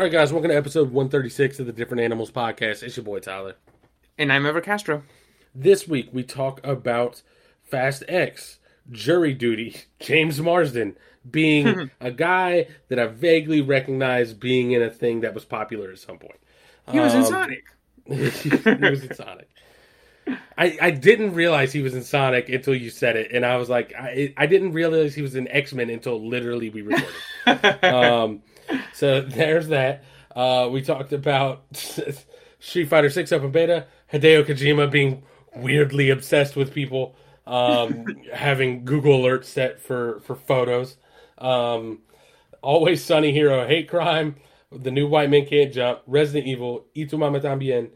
All right, guys, welcome to episode 136 of the Different Animals Podcast. It's your boy Tyler. And I'm Ever Castro. This week we talk about Fast X, jury duty, James Marsden being a guy that I vaguely recognize being in a thing that was popular at some point. He was in Um, Sonic. he was in Sonic. I, I didn't realize he was in Sonic until you said it, and I was like, I, I didn't realize he was in X Men until literally we recorded. um, so there's that. Uh, we talked about Street Fighter Six Open Beta, Hideo Kojima being weirdly obsessed with people, um, having Google alerts set for for photos. Um, Always Sunny Hero Hate Crime, The New White Men Can't Jump, Resident Evil, Y tu mama tambien,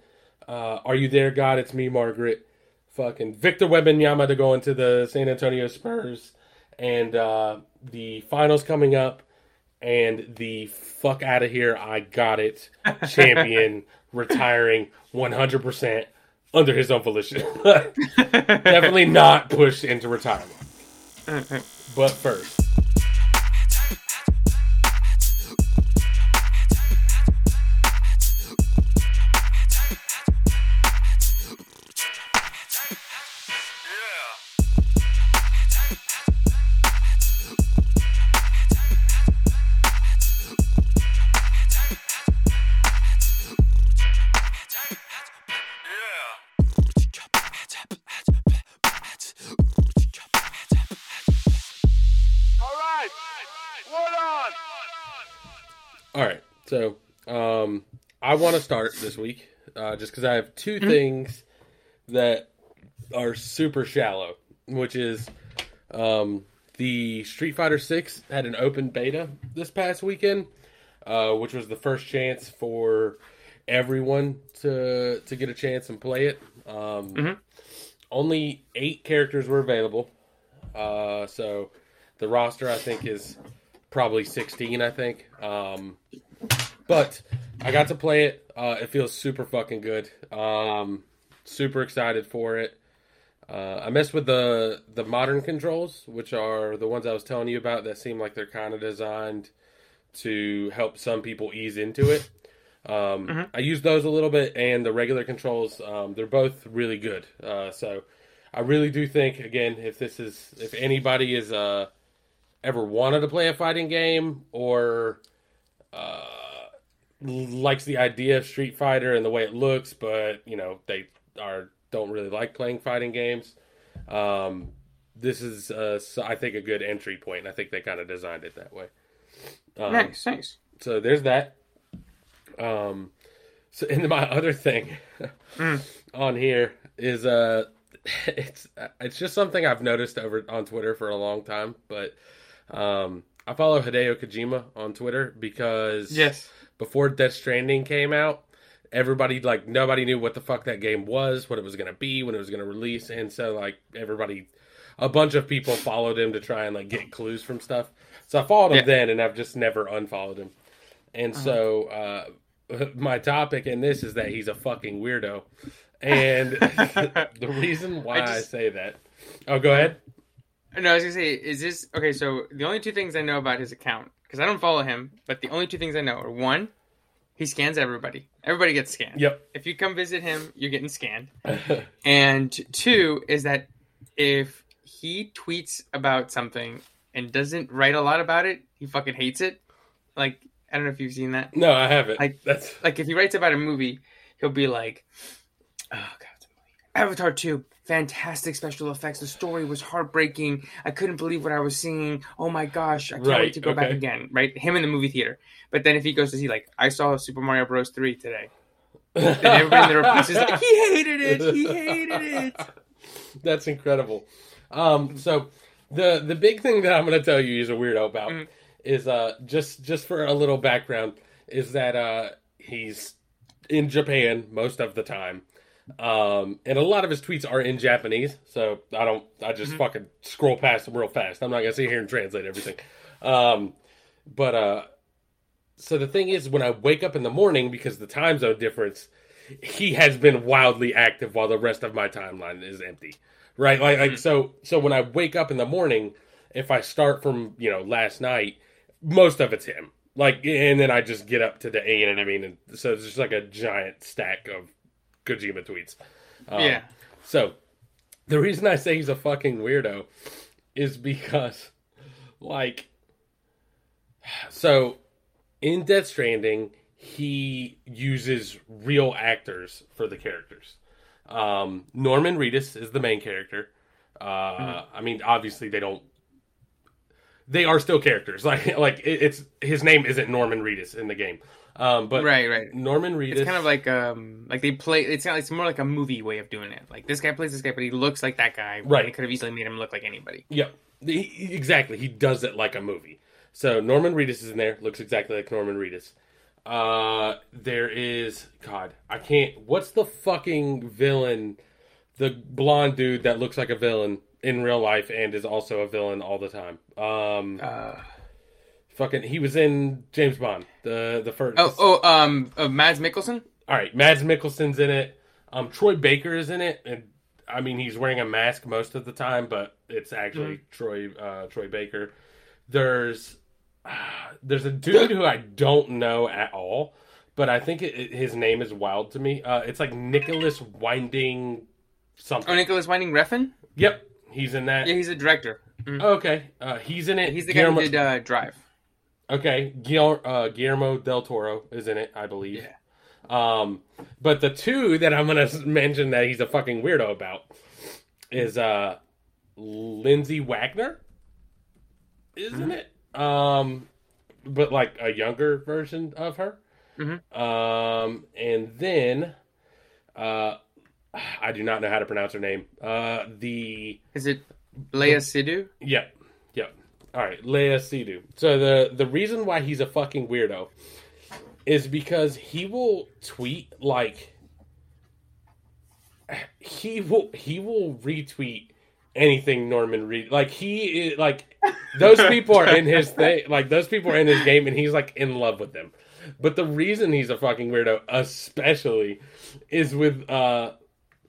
uh, Are You There, God? It's Me, Margaret, fucking Victor Wembanyama to go into the San Antonio Spurs, and uh, the finals coming up, and the fuck out of here, I got it champion retiring 100% under his own volition. Definitely not pushed into retirement. But first. I want to start this week uh, just because I have 2 things that are super shallow, which is um, the Street Fighter Six had an open beta this past weekend, uh, which was the first chance for everyone to to get a chance and play it. Um, Only eight characters were available, uh, so the roster I think is probably 16 i think. Um but i got to play it. Uh it feels super fucking good. Um super excited for it. Uh i messed with the the modern controls which are the ones i was telling you about that seem like they're kind of designed to help some people ease into it. Um i used those a little bit and the regular controls um they're both really good. Uh so i really do think again if this is if anybody is uh ever wanted to play a fighting game or uh, likes the idea of Street Fighter and the way it looks, but you know they are don't really like playing fighting games. Um, this is, uh, so- I think, a good entry point, and I think they kind of designed it that way. Um, nice, nice. so there's that. Um, so and my other thing on here is uh, it's it's just something I've noticed over on Twitter for a long time, but um, I follow Hideo Kojima on Twitter because Yes. Before Death Stranding came out, everybody like nobody knew what the fuck that game was, what it was gonna be, when it was gonna release, and so like everybody, a bunch of people followed him to try and like get clues from stuff. So I followed him Yeah. then, and I've just never unfollowed him. And so uh, my topic in this is that he's a fucking weirdo, and the reason why I, just- say that. Oh, go ahead. No, I was gonna say, is this okay? So the only two things I know about his account, because I don't follow him, but the only two things I know are one, he scans everybody. Everybody gets scanned. Yep. If you come visit him, you're getting scanned. And two is that if he tweets about something and doesn't write a lot about it, he fucking hates it. Like I don't know if you've seen that. no, I haven't. Like- That's like if he writes about a movie, he'll be like, "Oh God, it's a movie. Avatar two, fantastic special effects. The story was heartbreaking. I couldn't believe what I was seeing. Oh my gosh, I can't Right, wait to go back again." Right, him in the movie theater. But then if he goes to see like, I saw Super Mario Bros. three today, then everybody in the replies is like, "He hated it. He hated it." That's incredible. Um, so the the big thing that I'm going to tell you he's a weirdo about Mhm. is uh just just for a little background is that uh he's in Japan most of the time. Um, and a lot of his tweets are in Japanese, so I don't. I just Mhm. fucking scroll past them real fast. I'm not gonna sit here and translate everything. Um, but uh, so the thing is, when I wake up in the morning because the time zone difference, he has been wildly active while the rest of my timeline is empty. Right? Like, like so. So when I wake up in the morning, if I start from you know last night, most of it's him. Like, and then I just get up to the A, and I mean, and so it's just like a giant stack of Kojima tweets. Um, yeah. So, the reason I say he's a fucking weirdo is because, like, so in Death Stranding, he uses real actors for the characters. Um, Norman Reedus is the main character. Uh, I mean, obviously they don't. They are still characters. Like, like it, it's his name isn't Norman Reedus in the game. Um, but Right, right. Norman Reedus. It's kind of like um like they play. It's it's more like a movie way of doing it. Like this guy plays this guy, but he looks like that guy. Right. They could have easily made him look like anybody. Yeah, he, exactly. He does it like a movie. So Norman Reedus is in there. Looks exactly like Norman Reedus. Uh, there is God. I can't. What's the fucking villain? The blonde dude that looks like a villain in real life and is also a villain all the time. Um, Uh, fucking. He was in James Bond. The the first. oh, oh, um, uh, Mads Mikkelsen. All right, Mads Mikkelsen's in it. Um, Troy Baker is in it, and I mean he's wearing a mask most of the time, but it's actually Troy uh, Troy Baker. There's uh, there's a dude who I don't know at all, but I think it, it- his name is wild to me. Uh, it's like Nicolas Winding something. Oh, Nicolas Winding Refn. Yep, he's in that. Yeah, he's a director. Mhm. Okay, uh, he's in it. He's the guy Guillermo- who did uh, Drive. Okay, Guil- uh, Guillermo del Toro is in it, I believe. Yeah. Um, but the two that I'm gonna mention that he's a fucking weirdo about is uh, Lindsay Wagner, isn't it? Um, but like a younger version of her. Mhm. Um, and then uh, I do not know how to pronounce her name. Uh, the Is it Léa Seydoux? Yep. All right, Léa Seydoux. So the the reason why he's a fucking weirdo is because he will tweet like he will he will retweet anything Norman Reed like he is like those people are in his thing like those people are in his game and he's like in love with them. But the reason he's a fucking weirdo especially is with uh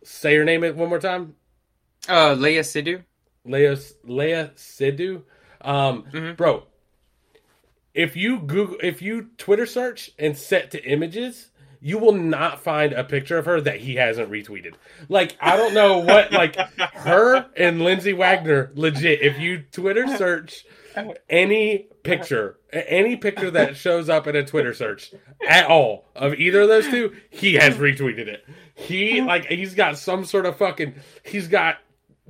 say her name it one more time. Uh, Léa Seydoux. Leia Léa Seydoux. Um, Mhm. bro, if you Google, if you Twitter search and set to images, you will not find a picture of her that he hasn't retweeted. Like I don't know what, like her and Lindsay Wagner, legit. If you Twitter search any picture, any picture that shows up in a Twitter search at all of either of those two, he has retweeted it. He like he's got some sort of fucking. He's got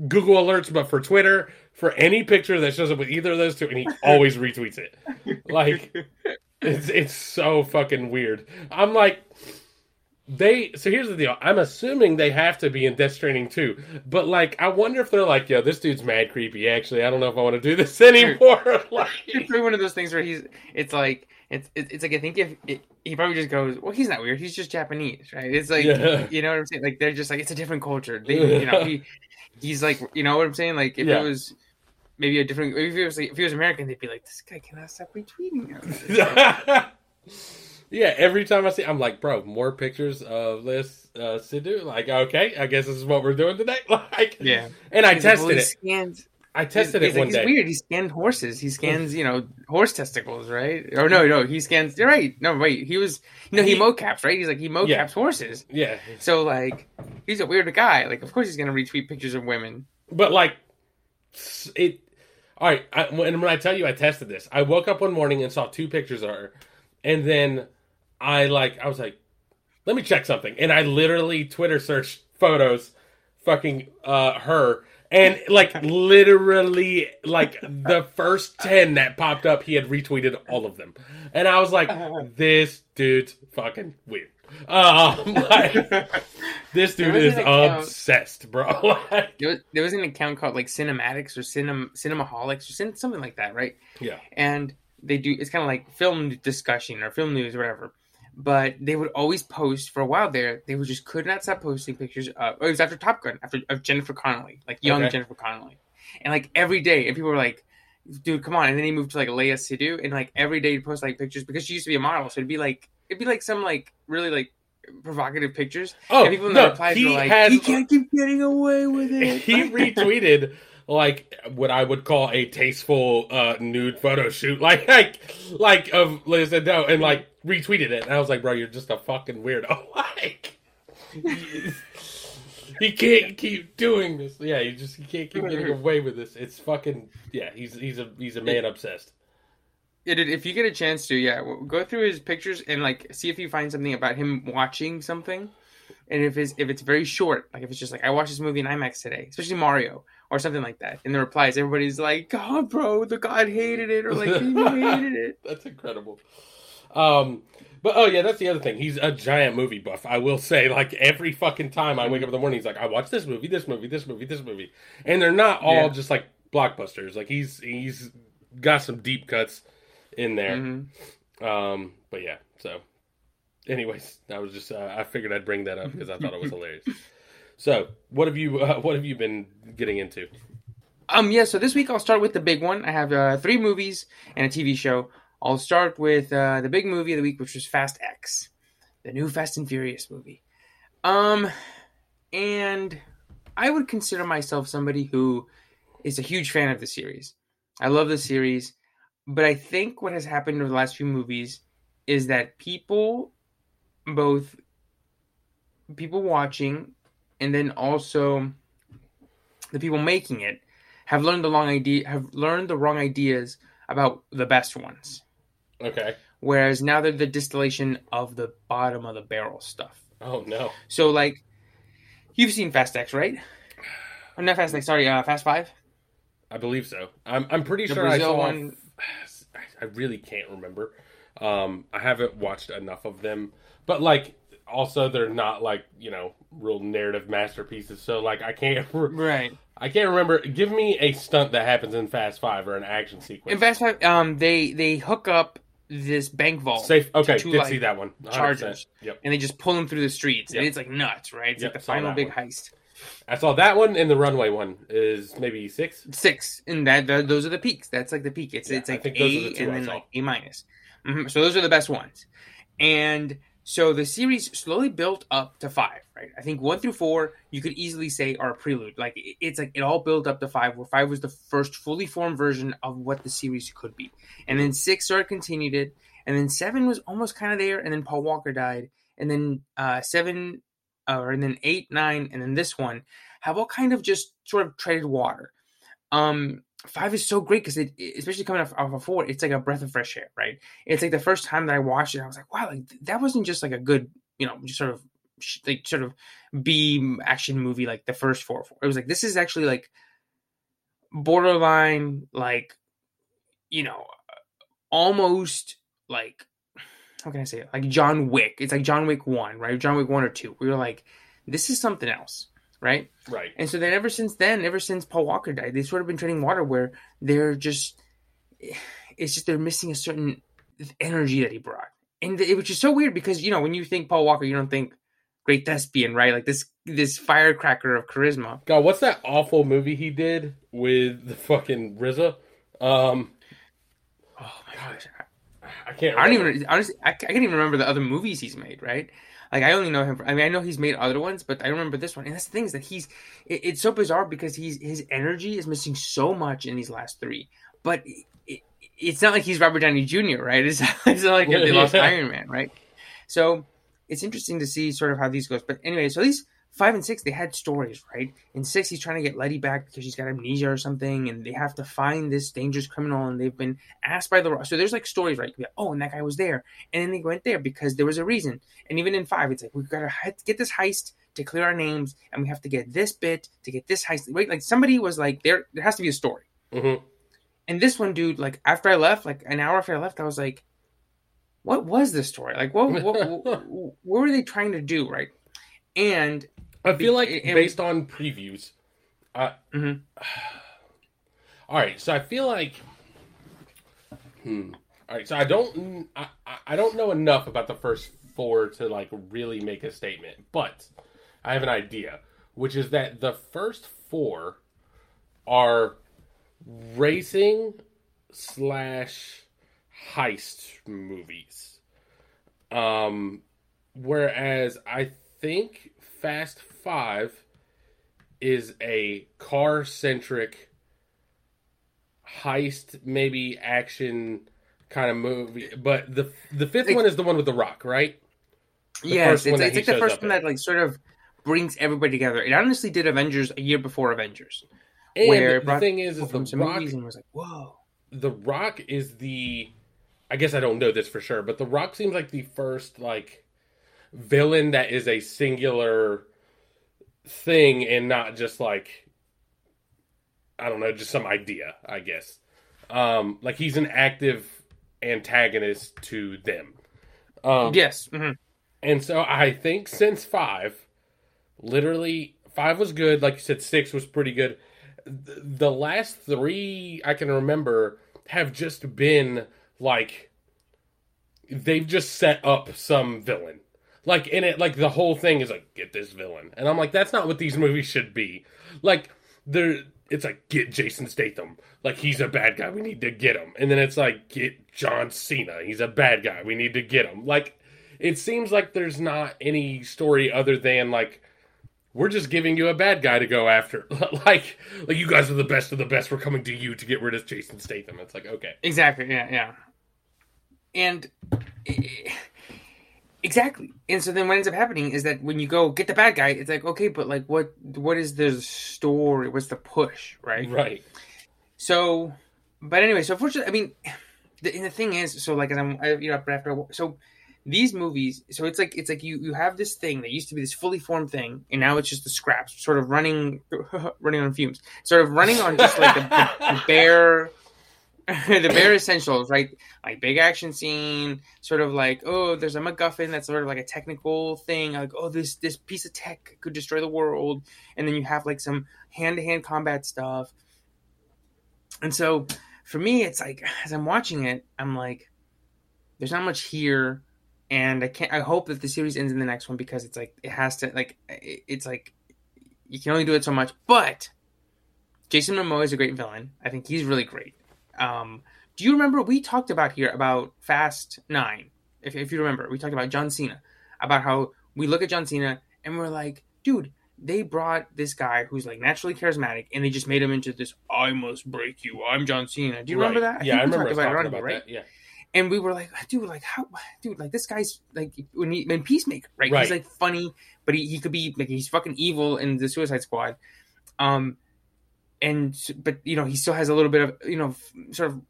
Google alerts, but for Twitter, for any picture that shows up with either of those two, and he always retweets it. Like it's it's so fucking weird. I'm like they so here's the deal. I'm assuming they have to be in Death Stranding too. But like I wonder if they're like, yo, this dude's mad creepy, actually. I don't know if I want to do this anymore. It's like probably one of those things where he's. It's like it's it's, it's like I think if it, he probably just goes, well, he's not weird. He's just Japanese, right? It's like Yeah. you know what I'm saying. Like they're just like it's a different culture. They, you know, he he's like you know what I'm saying. Like if Yeah. it was maybe a different. If it was like, if he was American, they'd be like, this guy cannot stop retweeting yeah, every time I see I'm like, bro, more pictures of this uh Seydoux. Like, okay, I guess this is what we're doing today. Like Yeah. And I He's like, well, tested it. Scans, I tested he's, it one he's day. weird. He scanned horses. He scans, you know, horse testicles, right? Or no, no, he scans. You're right. No, wait. He was no, he, He- mocaps, right? He's like he mocaps Yeah. horses. Yeah. So like, he's a weird guy. Like, of course he's gonna retweet pictures of women. But like, it. All right, I, when when I tell you I tested this, I woke up one morning and saw two pictures of her, and then I like I was like, let me check something, and I literally Twitter searched photos, fucking uh her, and like literally like the first ten that popped up, he had retweeted all of them, and I was like, this dude's fucking weird. Um, like, this dude is account- obsessed, bro. Like, There was, there was an account called like Cinematics or Cinem Cinemaholics or cin- something like that, right? yeah. and they do it's kind of like film discussion or film news or whatever but they would always post for a while there they would just could not stop posting pictures of oh, it was after top gun after of jennifer connelly like young Okay. jennifer connelly and like every day and people were like dude come on and then he moved to like léa seydoux and like every day he'd post like pictures because she used to be a model so it'd be like it'd be like some like really like provocative pictures. Oh, and people in no, the replies he were like, has- "He can't keep getting away with it." he retweeted like what I would call a tasteful uh, nude photo shoot, like like like of Liz and No, and like retweeted it. And I was like, bro, you're just a fucking weirdo. like he can't keep doing this. Yeah, he just he can't keep getting away with this. It's fucking yeah. He's he's a he's a man obsessed. Yeah, dude, if you get a chance to, yeah, go through his pictures and like see if you find something about him watching something, and if it's if it's very short, like if it's just like I watched this movie in IMAX today, especially Mario or something like that. In the replies, everybody's like, "God, bro, the God hated it," or like, "He hated it." That's incredible. Um, but oh yeah, that's the other thing. He's a giant movie buff. I will say, like every fucking time I wake up in the morning, he's like, I watch this movie, this movie, this movie, this movie, and they're not all Yeah. just like blockbusters. Like he's he's got some deep cuts in there. Mhm. Um, but yeah, so anyways, I was just uh, I figured I'd bring that up because I thought it was hilarious. So, what have you uh, what have you been getting into? Um, yeah. So this week I'll start with the big one. I have uh, three movies and a TV show. I'll start with uh, the big movie of the week, which was Fast X, the new Fast and Furious movie. Um, and I would consider myself somebody who is a huge fan of the series. I love the series, but I think what has happened over the last few movies is that people, both people watching, and then also the people making it, have learned the wrong idea have learned the wrong ideas about the best ones. Okay. Whereas now they're the distillation of the bottom of the barrel stuff. Oh no. So like you've seen Fast X, right? Or not Fast X, sorry, uh, Fast Five. I believe so. I'm I'm pretty The sure I saw. one- I really can't remember. Um, I haven't watched enough of them, but like also they're not like you know real narrative masterpieces. So like I can't Right. I can't remember. Give me a stunt that happens in Fast Five or an action sequence. In Fast Five, um, they they hook up this bank vault Safe. Okay, two, did like, see that one. 100%. Chargers. Yep. and they just pull them through the streets, and it's like nuts, right? It's Yep, like the final big one. heist. I saw that one and the runway one is maybe six. Six, and that th- those are the peaks. That's like the peak. It's Yeah, it's like A the and I then saw. like A minus. hmm So those are the best ones, and so the series slowly built up to five. Right, I think one through four you could easily say are a prelude. Like it's like it all built up to five, where five was the first fully formed version of what the series could be, and then six sort of continued it, and then seven was almost kind of there, and then Paul Walker died, and then uh, seven, uh, and then eight, nine, and then this one have all kind of just sort of traded water. Um, five is so great because it, especially coming off, off of four, it's like a breath of fresh air, right? It's like the first time that I watched it, I was like, wow, like that wasn't just like a good, you know, just sort of like sort of B action movie like the first four. four. It was like this is actually like borderline, like you know, almost like how can I say it? Like John Wick. It's like John Wick one, right? John Wick one or two. We were like, this is something else, right? Right. And so then ever since then, ever since Paul Walker died, they've sort of been treading water where they're just it's just they're missing a certain energy that he brought. And it which is so weird because you know, when you think Paul Walker, you don't think great thespian, right? Like this this firecracker of charisma. God, what's that awful movie he did with the fucking RZA? Um, Oh my gosh. I can't. I don't even honestly I, I can't even remember the other movies he's made, right? Like I only know him. For, I mean, I know he's made other ones, but I remember this one. And that's the thing is that he's. It, it's so bizarre because he's his energy is missing so much in these last three. But it, it's not like he's Robert Downey Jr. Right? It's, it's not like they lost Yeah. Iron Man, right? So it's interesting to see sort of how these goes. But anyway, so these five and six they had stories, right? In six, he's trying to get Letty back because she's got amnesia or something, and they have to find this dangerous criminal, and they've been asked by the so there's like stories right like, oh and that guy was there and then they went there because there was a reason and even in five it's like we've got to get this heist to clear our names and we have to get this bit to get this heist right like somebody was like there there has to be a story Mhm. and this one dude like after i left like an hour after i left i was like what was this story like what what, what, what were they trying to do right and I feel like And- based on previews. I, Mhm. All right, so I feel like. Hmm. All right, so I don't I- I don't know enough about the first four to like really make a statement, but I have an idea, which is that the first four are racing slash heist movies. Um, whereas I think Fast Five is a car centric heist, maybe action kind of movie. But the the fifth one is the one with the Rock, right? The yes, it's, it's like the first one that like sort of brings everybody together. It honestly did Avengers a year before Avengers, And where the brought thing is, is the Rock was like, whoa. the Rock is the I guess I don't know this for sure, but the Rock seems like the first like villain that is a singular thing and not just like I don't know, just some idea, I guess. Um like he's an active antagonist to them. Um yes, hmm and so I think since five, literally five was good. Like you said, six was pretty good. The last three I can remember have just been like they've just set up some villain. Like in it, like the whole thing is like get this villain, and I'm like that's not what these movies should be. Like there, it's like get Jason Statham, like he's a bad guy, we need to get him, and then it's like get John Cena, he's a bad guy, we need to get him. Like it seems like there's not any story other than like we're just giving you a bad guy to go after. like like you guys are the best of the best. We're coming to you to get rid of Jason Statham. It's like okay, Exactly. Yeah. Yeah. And eh, exactly. And so then what ends up happening is that when you go get the bad guy, it's like okay, but like what what is the story? What's the push? Right. right, So, but anyway, so unfortunately, I mean, the, and the thing is, so like, as I'm, I, you know, after, a- so these movies, so it's like, it's like you, you have this thing that used to be this fully formed thing, and now it's just the scraps, sort of running, running on fumes, sort of running on just like the, the, the bare, the bare essentials, right? Like big action scene, sort of like, oh, there's a MacGuffin that's sort of like a technical thing, like, oh, this this piece of tech could destroy the world, and then you have like some hand to hand combat stuff, and so for me, it's like as I'm watching it, I'm like, there's not much here, and I can't. I hope that the series ends in the next one because it's like it has to. Like it- it's like you can only do it so much. But Jason Momoa is a great villain. I think he's really great. Um, do you remember we talked about here about Fast Nine? If, if you remember, we talked about John Cena, about how we look at John Cena and we're like, dude, they brought this guy who's like naturally charismatic and they just made him into this I must break you. I'm John Cena. Do you remember that? yeah, I we remember talked talking about here, that. Yeah, And we were like, dude, like how, dude, like this guy's like when he when Peacemaker, right? Right. He's like funny, but he, he could be like he's fucking evil in the Suicide Squad, um, and but you know he still has a little bit of you know sort of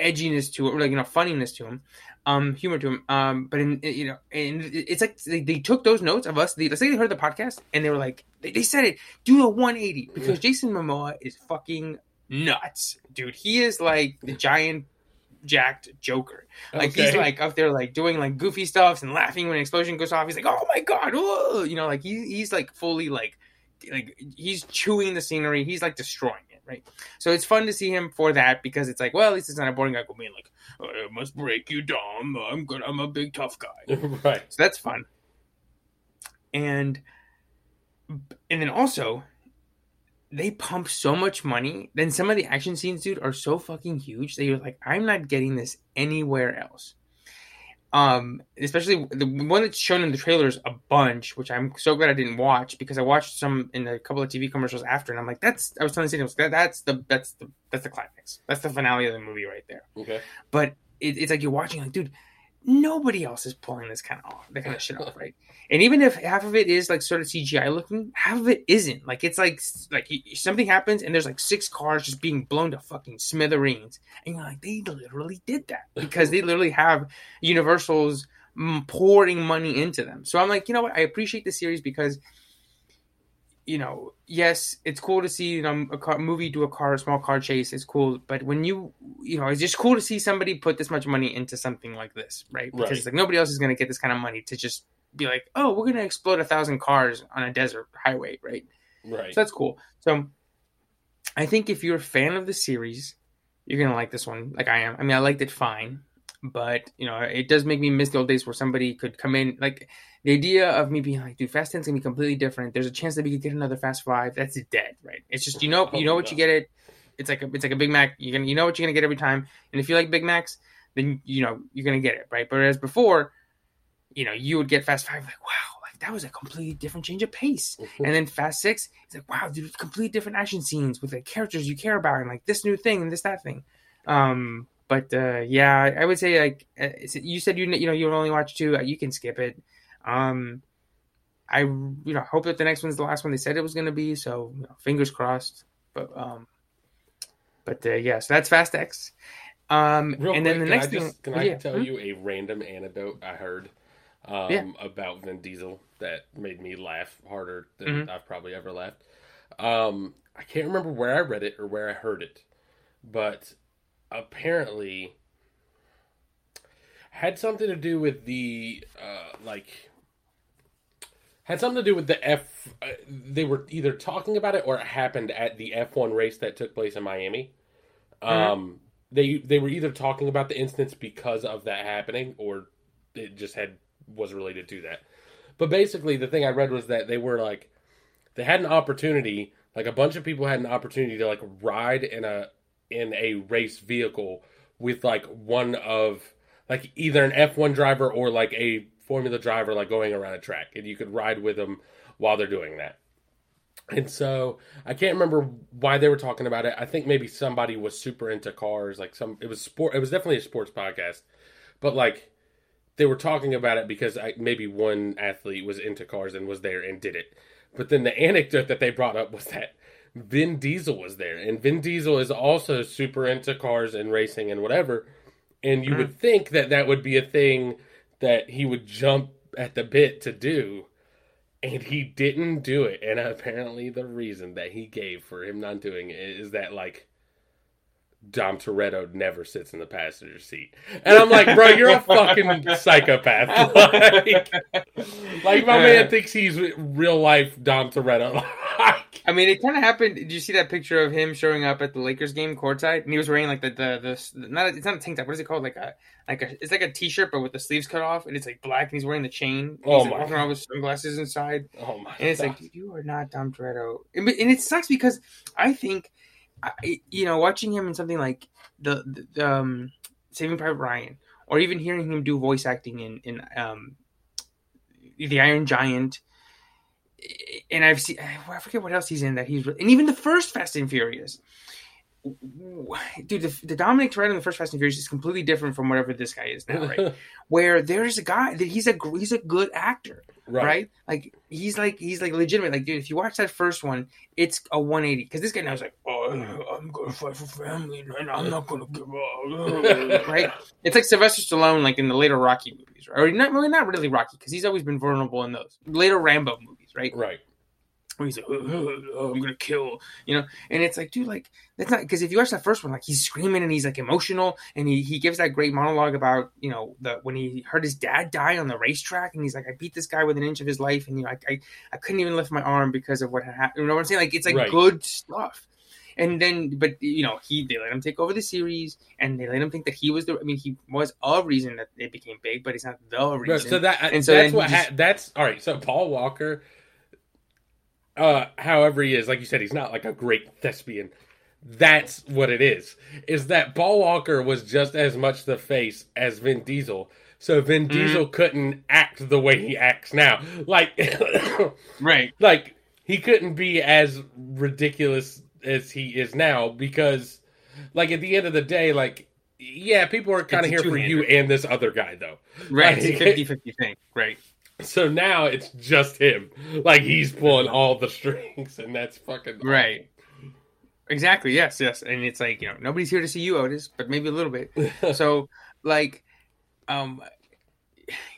edginess to it, or like you know funniness to him, um, humor to him, um, but in you know, and it's like they, they took those notes of us. They, let's say they heard the podcast and they were like, they, they said it, do a 180 because Jason Momoa is fucking nuts, dude. He is like the giant jacked Joker. Like he's like up there like doing like goofy stuffs and laughing when an explosion goes off. He's like, oh my god, whoa! you know, like he, he's like fully like like he's chewing the scenery. He's like destroying it, right? So it's fun to see him for that because it's like, well, at least it's not a boring guy being like, oh, I must break you down. I'm good. I'm a big tough guy. right. So that's fun. And and then also they pump so much money. Then some of the action scenes, dude, are so fucking huge that you're like, I'm not getting this anywhere else. Um, especially the one that's shown in the trailers a bunch, which I'm so glad I didn't watch because I watched some in a couple of TV commercials after, and I'm like, that's I was telling Steve, that that's the that's the that's the climax, that's the finale of the movie right there Okay. but it, it's like you're watching like dude nobody else is pulling this kind of off that kind of shit off right? And even if half of it is like sort of cgi looking half of it isn't. Like it's like like something happens and there's like six cars just being blown to fucking smithereens. And you're like they literally did that because they literally have universal's pouring money into them. So i'm like you know what? I appreciate the series because you know, yes, it's cool to see you know a car, movie do a car, a small car chase. It's cool, but when you, you know, it's just cool to see somebody put this much money into something like this, right? Because Right. it's like nobody else is going to get this kind of money to just be like, oh, we're going to explode a thousand cars on a desert highway, right? Right. So that's cool. So I think if you're a fan of the series, you're gonna like this one, like I am. I mean, I liked it fine, but you know, it does make me miss the old days where somebody could come in. Like the idea of me being like, dude, Fast Ten's gonna be completely different. There's a chance that we could get another Fast Five. That's dead, right? It's just you know, you know what you get it. It's like a, it's like a Big Mac. You gonna, you know what you're gonna get every time. And if you like Big Macs, then you know you're gonna get it, right? But as before, you know, you would get Fast Five like, wow, like that was a completely different change of pace. Mm-hmm. And then Fast Six, it's like, wow, dude, completely different action scenes with like characters you care about and like this new thing and this that thing. Um, but uh, yeah, I would say like uh, you said, you you know, you only watch two, uh, you can skip it. Um, I you know hope that the next one's the last one they said it was going to be. So you know, fingers crossed. But um, but uh, yeah, so that's Fast X. Um, Real and quick, then the next I thing, just, can I yeah. tell Hmm? you a random anecdote I heard um, Yeah. about Vin Diesel that made me laugh harder than Mhm. I've probably ever laughed? Um, I can't remember where I read it or where I heard it, but apparently had something to do with the uh, like had something to do with the F. Uh, they were either talking about it or it happened at the F1 race that took place in Miami. Um, they they were either talking about the instance because of that happening or it just had was related to that. But basically, the thing I read was that they were like they had an opportunity, like a bunch of people had an opportunity to like ride in a in a race vehicle with like one of like either an F1 driver or like a formula driver like going around a track and you could ride with them while they're doing that. And so I can't remember why they were talking about it. I think maybe somebody was super into cars, like some it was sport it was definitely a sports podcast. But like they were talking about it because I, maybe one athlete was into cars and was there and did it. But then the anecdote that they brought up was that Vin Diesel was there, and Vin Diesel is also super into cars and racing and whatever. And you would mm. think that that would be a thing that he would jump at the bit to do, and he didn't do it. And apparently, the reason that he gave for him not doing it is that like Dom Toretto never sits in the passenger seat. And I'm like, bro, you're a fucking psychopath. Like, like my man thinks he's real life Dom Toretto. I mean, it kind of happened. Did you see that picture of him showing up at the Lakers game courtside? And he was wearing like the the, the not it's not a tank top. What is it called? Like a like a it's like a t-shirt but with the sleeves cut off and it's like black and he's wearing the chain. Oh he's like, my walking around with sunglasses inside. oh my And it's God. like, you are not Dom Toretto. And, and it sucks because I think, I, you know, watching him in something like the, the um, Saving Private Ryan, or even hearing him do voice acting in in um, the Iron Giant, and I've seen I forget what else he's in that he's and even the first Fast and Furious. Dude, the, the Dominic Toretto in the first Fast and Furious is completely different from whatever this guy is now, right? Where there's a guy that he's a he's a good actor right. Like he's like he's like legitimate. Like dude, if you watch that first one, it's a 180 because this guy now is like, oh, I'm gonna fight for family and I'm not gonna give up. right? It's like Sylvester Stallone, like in the later Rocky movies, right? or not well, not really Rocky because he's always been vulnerable in those later Rambo movies, right? Right. Where he's like, oh, oh, oh, oh, I'm gonna kill, you know, and it's like, dude, like that's not because if you watch that first one, like he's screaming and he's like emotional and he, he gives that great monologue about you know the when he heard his dad die on the racetrack and he's like, I beat this guy with an inch of his life and you know I I, I couldn't even lift my arm because of what had happened. You know what I'm saying? Like it's like Right. good stuff. And then, but you know, he they let him take over the series, and they let him think that he was the. I mean, he was a reason that it became big, but it's not the reason. so that uh, And so that's what just- ha- that's all right. So Paul Walker, uh, however he is, like you said, he's not like a great thespian. That's what it is. Is that Paul Walker was just as much the face as Vin Diesel. So Vin Mm-hmm. Diesel couldn't act the way he acts now. Like, right. like he couldn't be as ridiculous as he is now because, like, at the end of the day, like, yeah, people are kind of here for you and this other guy, though. Right. Like- It's a 50 50 thing. Right. So now it's just him. Like he's pulling all the strings, and that's fucking. Right. Exactly. Yes. Yes. And it's like you know nobody's here to see you, Otis, but maybe a little bit. so like, um,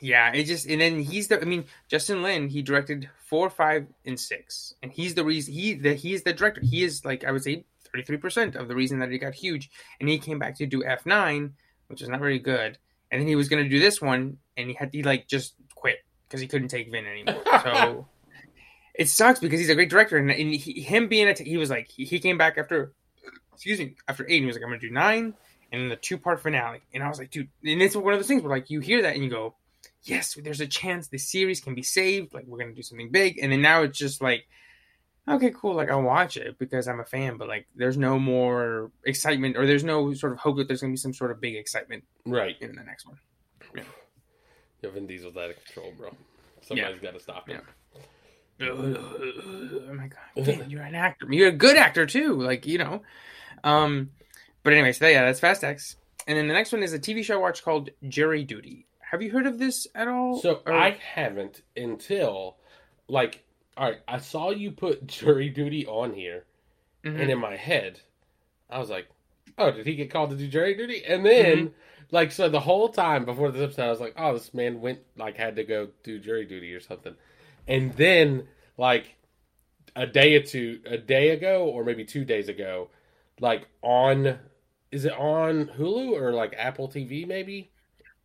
yeah. It just and then he's the. I mean, Justin Lin. He directed four, five, and six, and he's the reason. He the he's the director. He is like I would say thirty three percent of the reason that it got huge. And he came back to do F nine, which is not very good. And then he was going to do this one, and he had he like just because he couldn't take Vin anymore. So it sucks because he's a great director, and, and he, him being a t- he was like he, he came back after excuse me after eight, and he was like I'm gonna do nine and then the two part finale, and I was like, dude, and it's one of those things where like you hear that and you go, yes, there's a chance this series can be saved, like we're gonna do something big, and then now it's just like. Okay, cool. Like I'll watch it because I'm a fan, but like there's no more excitement or there's no sort of hope that there's gonna be some sort of big excitement Right. in the next one. Yeah, Vin Diesel's out of control, bro. Somebody's got to stop him. oh my god, Vin, you're an actor. You're a good actor too. Like you know. Um, but anyway, so yeah, that's Fast X. And then the next one is a TV show I watched called Jury Duty. Have you heard of this at all? So Or- I haven't until, like, all right, I saw you put jury duty on here, Mhm. and in my head, I was like, oh, did he get called to do jury duty? And then, Mm-hmm. Like, so the whole time before this episode, I was like, oh, this man went, like, had to go do jury duty or something. And then, like, a day or two, a day ago, or maybe two days ago, like, on, is it on Hulu or, like, Apple TV, maybe?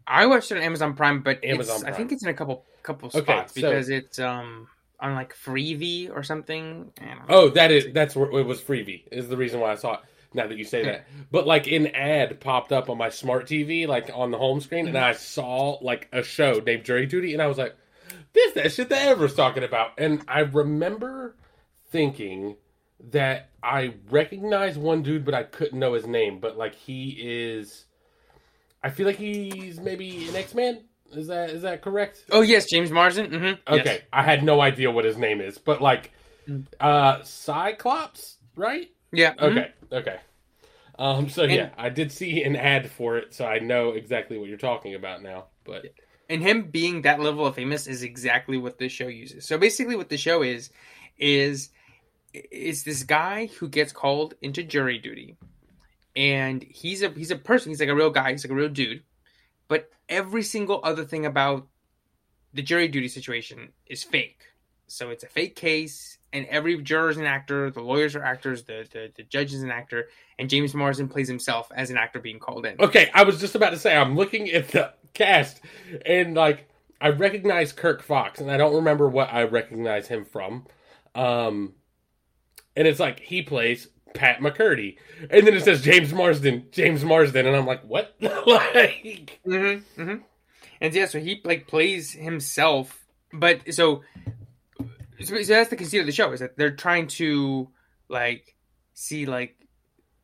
I watched it on Amazon Prime, but Amazon it's, I think it's in a couple couple Okay, spots so- because it's um on like Freevee or something. I don't know. Oh, that is that's where it was Freevee is the reason why I saw it. Now that you say that, but like an ad popped up on my smart TV, like on the home screen, and I saw like a show named Jury Duty, and I was like, "This that shit that Ever's talking about." And I remember thinking that I recognized one dude, but I couldn't know his name. But like he is, I feel like he's maybe an X Man. Is that is that correct? Oh yes, James Marsden. Mm-hmm. Okay, I had no idea what his name is, but like, uh, Cyclops, right? Yeah. mhm. Okay, okay. Um, so yeah, I did see an ad for it, so I know exactly what you're talking about now. But and him being that level of famous is exactly what this show uses. So basically, what the show is is is this guy who gets called into jury duty, and he's a he's a person. He's like a real guy. He's like a real dude. But every single other thing about the jury duty situation is fake. So it's a fake case, and every juror is an actor. The lawyers are actors. The the, the judge is an actor, and James Marsden plays himself as an actor being called in. okay, I was just about to say I'm looking at the cast, and like I recognize Kirk Fox, and I don't remember what I recognize him from. Um, and it's like he plays Pat McCurdy, and then it says James Marsden, James Marsden, and I'm like, what? like, Mm-hmm, mm-hmm. And yeah, so he like plays himself, but so, so that's the conceit of the show is that they're trying to like see like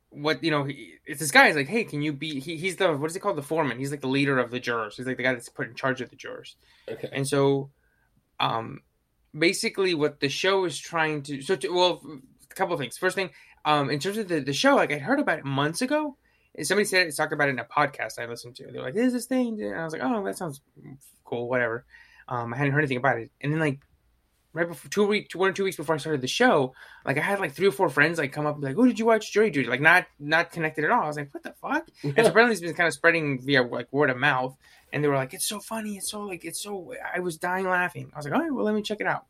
what you know. He, it's this guy is like, hey, can you be? He, he's the what is he called? The foreman. He's like the leader of the jurors. He's like the guy that's put in charge of the jurors. okay, And so, um, basically, what the show is trying to so to, well, a couple of things. First thing, um, in terms of the the show, like I heard about it months ago. And Somebody said it, talked about it in a podcast I listened to. They're like, "There's this thing," and I was like, "Oh, that sounds cool, whatever." Um, I hadn't heard anything about it, and then like right before two week, one or two weeks before I started the show, like I had like three or four friends like come up and be like, "Oh, did you watch Jury Duty?" Like not not connected at all. I was like, "What the fuck?" And so apparently it's been kind of spreading via like word of mouth. And they were like, it's so funny. It's so like, it's so, I was dying laughing. I was like, all right, well, let me check it out.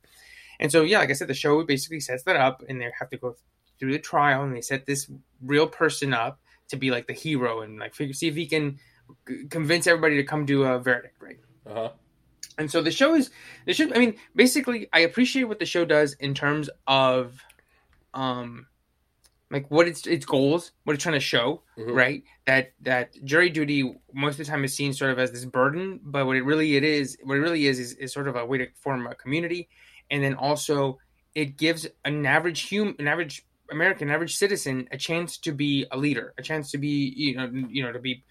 And so, yeah, like I said, the show basically sets that up and they have to go through the trial and they set this real person up to be like the hero and like figure, see if he can convince everybody to come to a verdict, right? uh-huh. And so the show is the show. I mean, basically, I appreciate what the show does in terms of, um, like what its its goals, what it's trying to show, Mhm. right? That that jury duty most of the time is seen sort of as this burden, but what it really it is, what it really is, is, is sort of a way to form a community, and then also it gives an average human, an average American, average citizen, a chance to be a leader, a chance to be, you know, you know, to be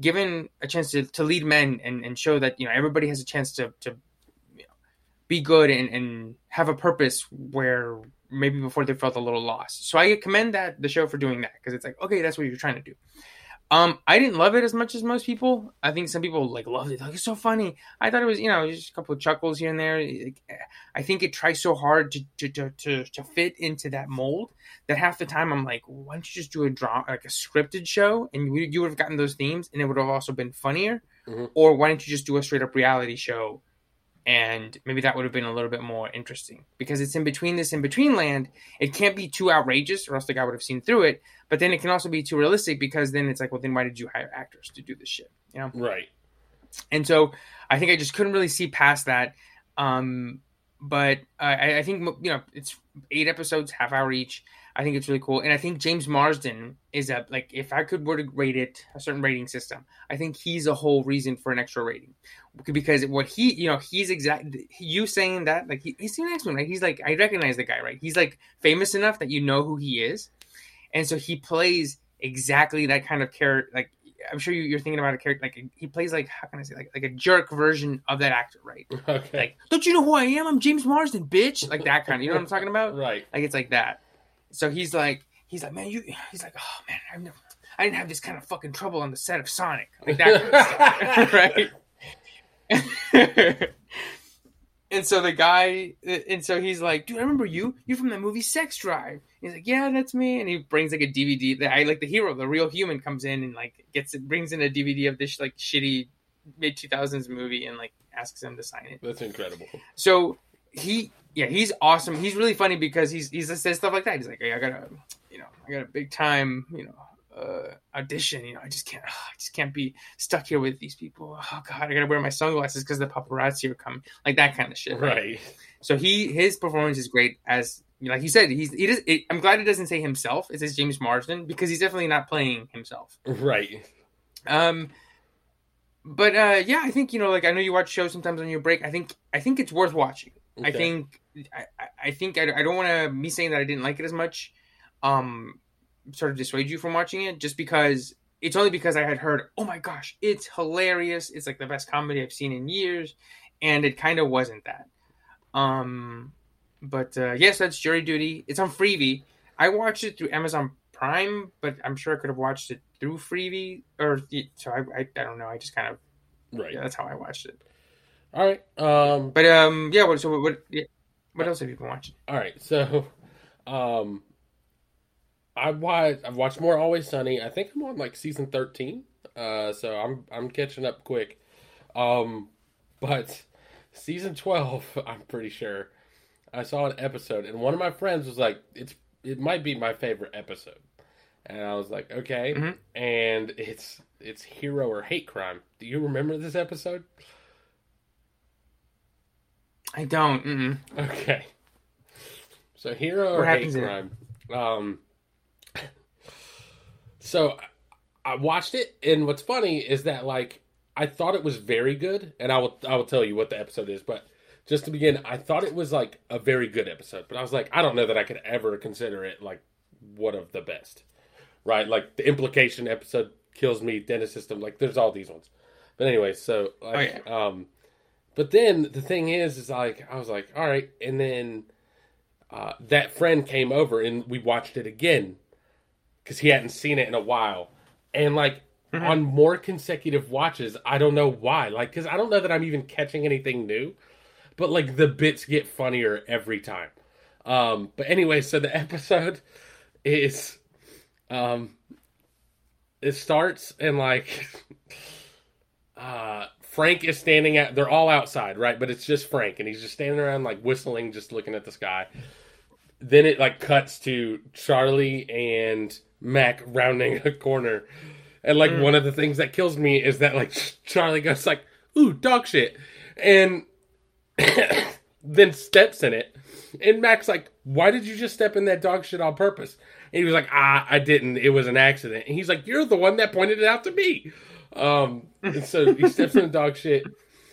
given a chance to, to lead men and, and show that you know everybody has a chance to to you know, be good and, and have a purpose where maybe before they felt a little lost. So I commend that the show for doing that because it's like okay, that's what you're trying to do. Um, I didn't love it as much as most people. I think some people like loved it. Like it's so funny. I thought it was, you know, just a couple of chuckles here and there. Like, I think it tries so hard to to, to to to fit into that mold that half the time I'm like, why don't you just do a draw like a scripted show, and you, you would have gotten those themes, and it would have also been funnier. Mhm. Or why don't you just do a straight up reality show, and maybe that would have been a little bit more interesting because it's in between this in between land. It can't be too outrageous, or else the guy would have seen through it. But then it can also be too realistic because then it's like, well, then why did you hire actors to do this shit? You know. Right. And so I think I just couldn't really see past that. Um, but I, I think you know it's eight episodes, half hour each. I think it's really cool, and I think James Marsden is a like if I could were to rate it a certain rating system, I think he's a whole reason for an extra rating because what he you know he's exact you saying that like he, he's the next one right he's like I recognize the guy right he's like famous enough that you know who he is, and so he plays exactly that kind of character like I'm sure you, you're thinking about a character like he plays like how can I say like like a jerk version of that actor, right? Okay. Like, don't you know who I am? I'm James Marsden, bitch. Like that kind of. You know what I'm talking about? right. Like it's like that. So he's like, he's like, man, you. He's like, oh man, I've never, I didn't have this kind of fucking trouble on the set of Sonic, like that kind of right? and so the guy, and so he's like, dude, I remember you. You're from the movie Sex Drive. He's like, yeah, that's me. And he brings like a DVD. That I like the hero, the real human, comes in and like gets it, brings in a DVD of this like shitty mid 2000s movie and like asks him to sign it. That's incredible. So he, yeah, he's awesome. He's really funny because he's he's says stuff like that. He's like, hey, I got a, you know, I got a big time, you know, uh, audition. You know, I just can't, I just can't be stuck here with these people. Oh God, I gotta wear my sunglasses because the paparazzi are coming, like that kind of shit. Right. So he, his performance is great as. Like you said, he's he does. It, I'm glad it doesn't say himself. It says James Marsden because he's definitely not playing himself. Right. Um, but uh, yeah, I think you know, like I know you watch shows sometimes on your break. I think I think it's worth watching. I think I, I- I think I, I don't want to me saying that I didn't like it as much, um, sort of dissuade you from watching it just because it's only because I had heard, oh my gosh, it's hilarious. It's like the best comedy I've seen in years, and it kind of wasn't that. Um, but uh, yes, that's Jury Duty. It's on Freevee. I watched it through Amazon Prime, but I'm sure I could have watched it through Freevee or so. I, I, I don't know. I just kind of Right. yeah, that's how I watched it. All right. Um. But um, yeah. What so what what, yeah, what else have you been watching? All right. So, um, I watched. I've watched more Always Sunny. I think I'm on like season thirteen. Uh, so I'm I'm catching up quick. Um, but season twelve, I'm pretty sure. I saw an episode, and one of my friends was like, "It's it might be my favorite episode," and I was like, "Okay." Mhm. And it's it's hero or hate crime. Do you remember this episode? I don't. Mm-mm. Okay. So hero or hate happens in it? crime. Um. So I watched it, and what's funny is that like I thought it was very good, and I will I will tell you what the episode is, but just to begin, I thought it was like a very good episode, but I was like, I don't know that I could ever consider it like one of the best, right? Like the implication episode kills me, Dennis system, like there's all these ones, but anyway, so like, um, but then the thing is, is like I was like, all right, and then uh, that friend came over and we watched it again because he hadn't seen it in a while, and like Mhm. on more consecutive watches, I don't know why, like because I don't know that I'm even catching anything new, but like the bits get funnier every time. Um, but anyway, so the episode is, um, it starts and like, Frank is standing at. They're all outside, right? But it's just Frank, and he's just standing around like whistling, just looking at the sky. Then it like cuts to Charlie and Mac rounding a corner, and like Mm. one of the things that kills me is that like Charlie goes like, "Ooh, dog shit," and then steps in it. And Mac's like, Why did you just step in that dog shit on purpose? And he was like, Ah, I didn't. It was an accident. And he's like, You're the one that pointed it out to me. Um, and so he steps in the dog shit.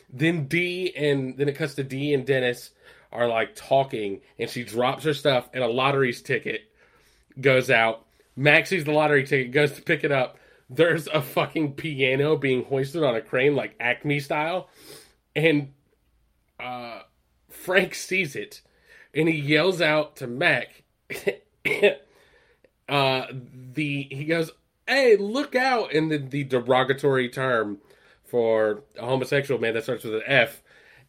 Then Dee and then it cuts to Dee and Dennis are like talking, and she drops her stuff, and a lottery's ticket goes out. Max sees the lottery ticket, goes to pick it up. There's a fucking piano being hoisted on a crane, like Acme style. And uh, Frank sees it and he yells out to Mac. uh, the he goes, "Hey, look out!" And the, the derogatory term for a homosexual man that starts with an F,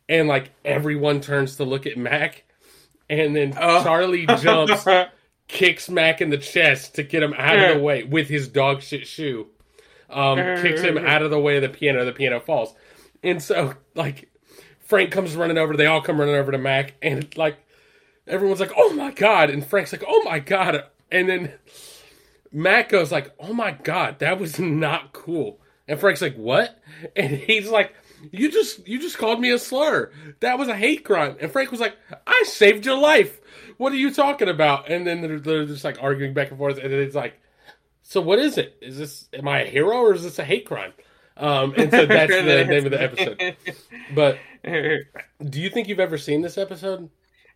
and like everyone turns to look at Mac, and then Oh. Charlie jumps, kicks Mac in the chest to get him out of the way with his dog shit shoe. Um, kicks him out of the way of the piano. The piano falls, and so like Frank comes running over. They all come running over to Mac, and like everyone's like, "Oh my god!" And Frank's like, "Oh my god!" And then Mac goes like, "Oh my god, that was not cool." And Frank's like, "What?" And he's like, "You just you just called me a slur. That was a hate crime." And Frank was like, "I saved your life. What are you talking about?" And then they're, they're just like arguing back and forth, and then it's like, "So what is it? Is this am I a hero or is this a hate crime?" Um, and so that's the name of the episode. But do you think you've ever seen this episode?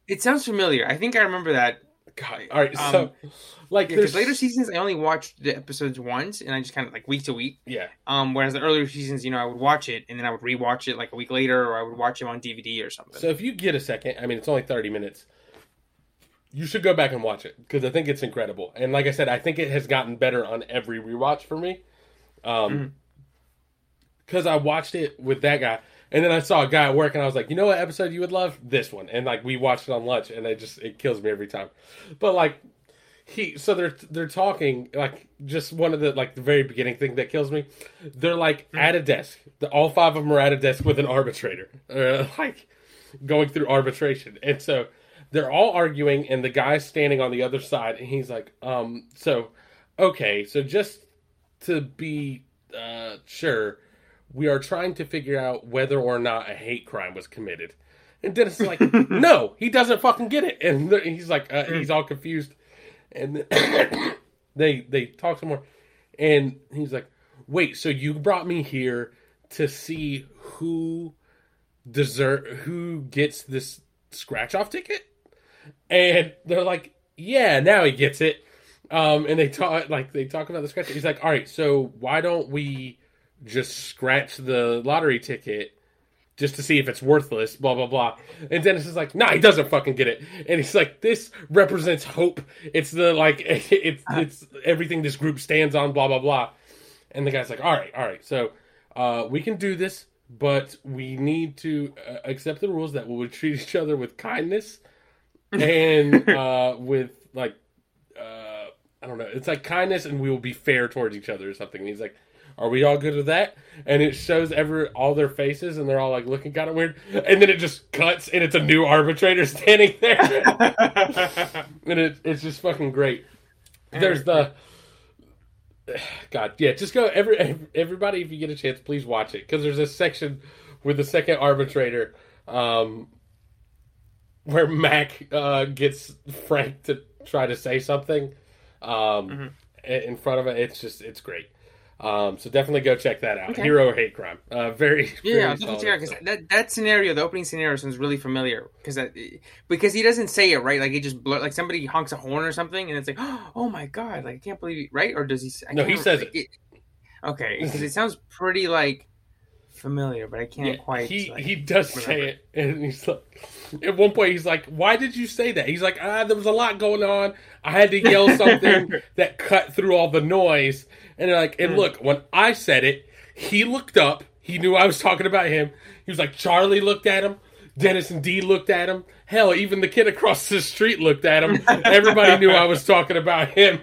It sounds familiar. I think I remember that. God. All right. Um, So, like, Yeah, there's later seasons I only watched the episodes once, and I just kind of like week to week. Yeah. Um, whereas the earlier seasons, you know, I would watch it and then I would rewatch it like a week later, or I would watch it on DVD or something. So if you get a second, I mean, it's only 30 minutes. You should go back and watch it because I think it's incredible. And like I said, I think it has gotten better on every rewatch for me. Um, because I watched it with that guy, and then I saw a guy at work, and I was like, you know what episode you would love? This one. And like we watched it on lunch, and it just it kills me every time. But like he, so they're they're talking like just one of the like the very beginning thing that kills me. They're like at a desk. The, all five of them are at a desk with an arbitrator, uh, like going through arbitration, and so they're all arguing, and the guy's standing on the other side, and he's like, um, so okay, so just to be uh, sure, we are trying to figure out whether or not a hate crime was committed. And Dennis is like, no, he doesn't fucking get it. And he's like, uh, he's all confused. And they they talk some more, and he's like, wait, so you brought me here to see who deserve who gets this scratch off ticket? And they're like, yeah, now he gets it. Um, and they talk like they talk about the scratch. He's like, all right, so why don't we just scratch the lottery ticket just to see if it's worthless? Blah blah blah. And Dennis is like, nah, he doesn't fucking get it. And he's like, this represents hope. It's the like, it's it's everything this group stands on. Blah blah blah. And the guy's like, all right, all right, so uh, we can do this, but we need to uh, accept the rules that we would treat each other with kindness and uh, with like uh, I don't know. It's like kindness, and we will be fair towards each other or something. And he's like, "Are we all good with that?" And it shows every all their faces, and they're all like looking kind of weird. And then it just cuts, and it's a new arbitrator standing there, and it, it's just fucking great. There's the God, yeah. Just go every everybody if you get a chance, please watch it because there's a section with the second arbitrator. Um, where Mac uh, gets Frank to try to say something um, Mhm. in front of it. It's just it's great. Um, so definitely go check that out. Okay. Hero or hate crime. Uh, very Yeah, very I'll solid check out 'cause episode. that that scenario, the opening scenario, sounds really familiar because because he doesn't say it right. Like he just blur, like somebody honks a horn or something, and it's like, oh my god, like I can't believe, it, right? Or does he? I No, he says remember. Okay, because it sounds pretty like familiar, but I can't Yeah, quite. he like, he does remember. say it, and he's like, at one point he's like, "Why did you say that?" He's like, "Ah, there was a lot going on. I had to yell something that cut through all the noise." And they're like, and Hmm. look, when I said it, he looked up. He knew I was talking about him. He was like, Charlie looked at him. Dennis and Dee looked at him. Hell, even the kid across the street looked at him. Everybody knew I was talking about him,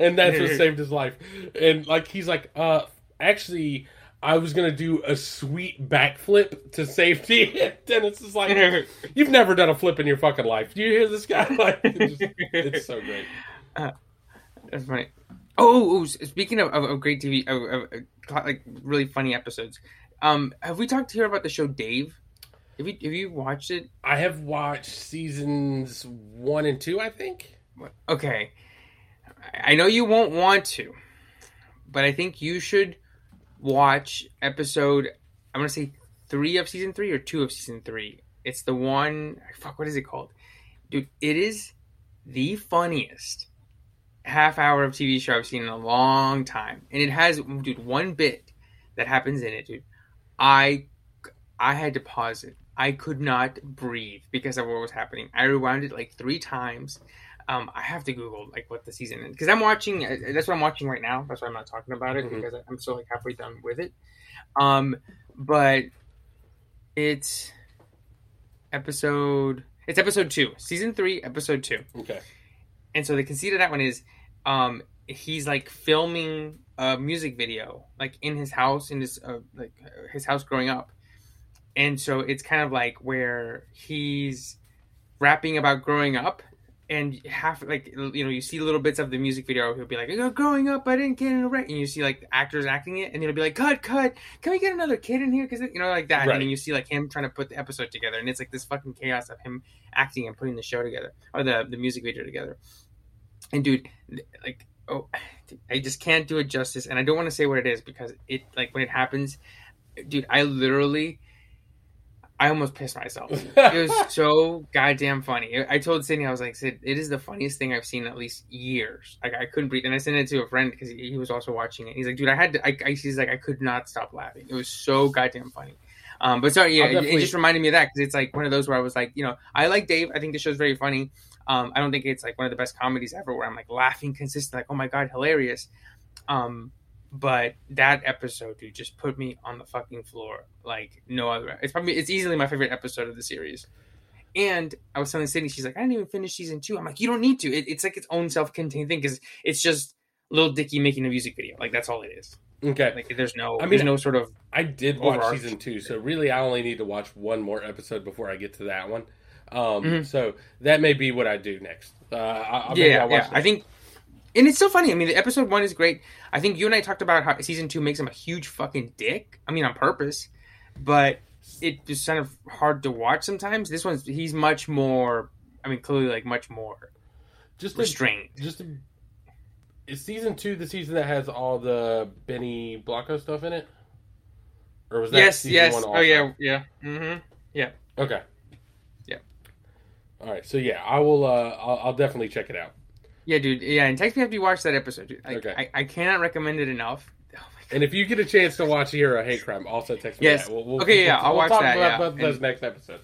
and that's what saved his life. And like, he's like, uh, actually. I was gonna do a sweet backflip to safety. Dennis is like, "You've never done a flip in your fucking life. Do you hear this guy? Like, it's, just- it's so great." That's funny. Oh, oh, speaking of, of, of great TV, of, of, like really funny episodes. Um, have we talked here about the show Dave? Have you have you watched it? I have watched seasons one and two. I think. Okay, I know you won't want to, but I think you should watch episode. I'm gonna say three of season three or two of season three. It's the one. Fuck, what is it called, dude? It is the funniest half hour of TV show I've seen in a long time, and it has, dude, one bit that happens in it, dude. I I had to pause it. I could not breathe because of what was happening. I rewound it like three times. Um, I have to Google like what the season is because I'm watching. uh, That's what I'm watching right now. That's why I'm not talking about it Mhm. because I'm still like halfway done with it. Um, but it's episode. It's episode two, season three, episode two. Okay. And so the conceit of that one is, um, he's like filming a music video, like in his house, in his uh, like his house growing up, and so it's kind of like where he's rapping about growing up, and half like you know you see little bits of the music video. He'll be like, "Oh, "Growing up, I didn't get in a wreck," and you see like the actors acting it, and he'll be like, "Cut, cut! Can we get another kid in here?" Because you know like that, Right. and then you see like him trying to put the episode together, and it's like this fucking chaos of him acting and putting the show together or the the music video together. And dude, like, oh, I just can't do it justice, and I don't want to say what it is because it, like, when it happens, dude, I literally, I almost pissed myself. It was so goddamn funny. I told Sydney, I was like, Sid, it is the funniest thing I've seen in at least years. Like I couldn't breathe, and I sent it to a friend because he, he, was also watching it. He's like, dude, I had to. I, I, he's like, I could not stop laughing. It was so goddamn funny. Um, but sorry, yeah, it, it, just reminded me of that because it's like one of those where I was like, you know, I like Dave. I think the show's very funny. Um, I don't think it's like one of the best comedies ever where I'm like laughing consistent, like, oh my god, hilarious. Um, but that episode, dude, just put me on the fucking floor like no other. It's probably it's easily my favorite episode of the series. And I was telling Sydney, she's like, I didn't even finish season two. I'm like, you don't need to. It, it's like its own self-contained thing because it's just Lil Dicky making a music video. Like that's all it is. Okay. Like there's no, I mean, there's no sort of. I did watch season two, so really I only need to watch one more episode before I get to that one. Um, mm-hmm. so that may be what I do next. Uh, I'll, yeah, yeah. I think, and it's so funny. I mean, the episode one is great. I think you and I talked about how season two makes him a huge fucking dick. I mean, on purpose, but it just kind of hard to watch sometimes. This one's he's much more. I mean, clearly like much more just restrained. A, just a, is season two the season that has all the Benny Blanco stuff in it, or was that yes, yes? Oh yeah, yeah, mm-hmm. yeah. Okay. Yeah. All right. So yeah, I will. Uh, I'll, I'll definitely check it out. Yeah, dude. Yeah, and text me after you watch that episode. I, okay. I, I cannot recommend it enough. Oh and if you get a chance to watch Hero Hate Crime, also text me. Yes. We'll, we'll, okay. Yeah, we'll, I'll watch that. About, yeah. those and, next episode.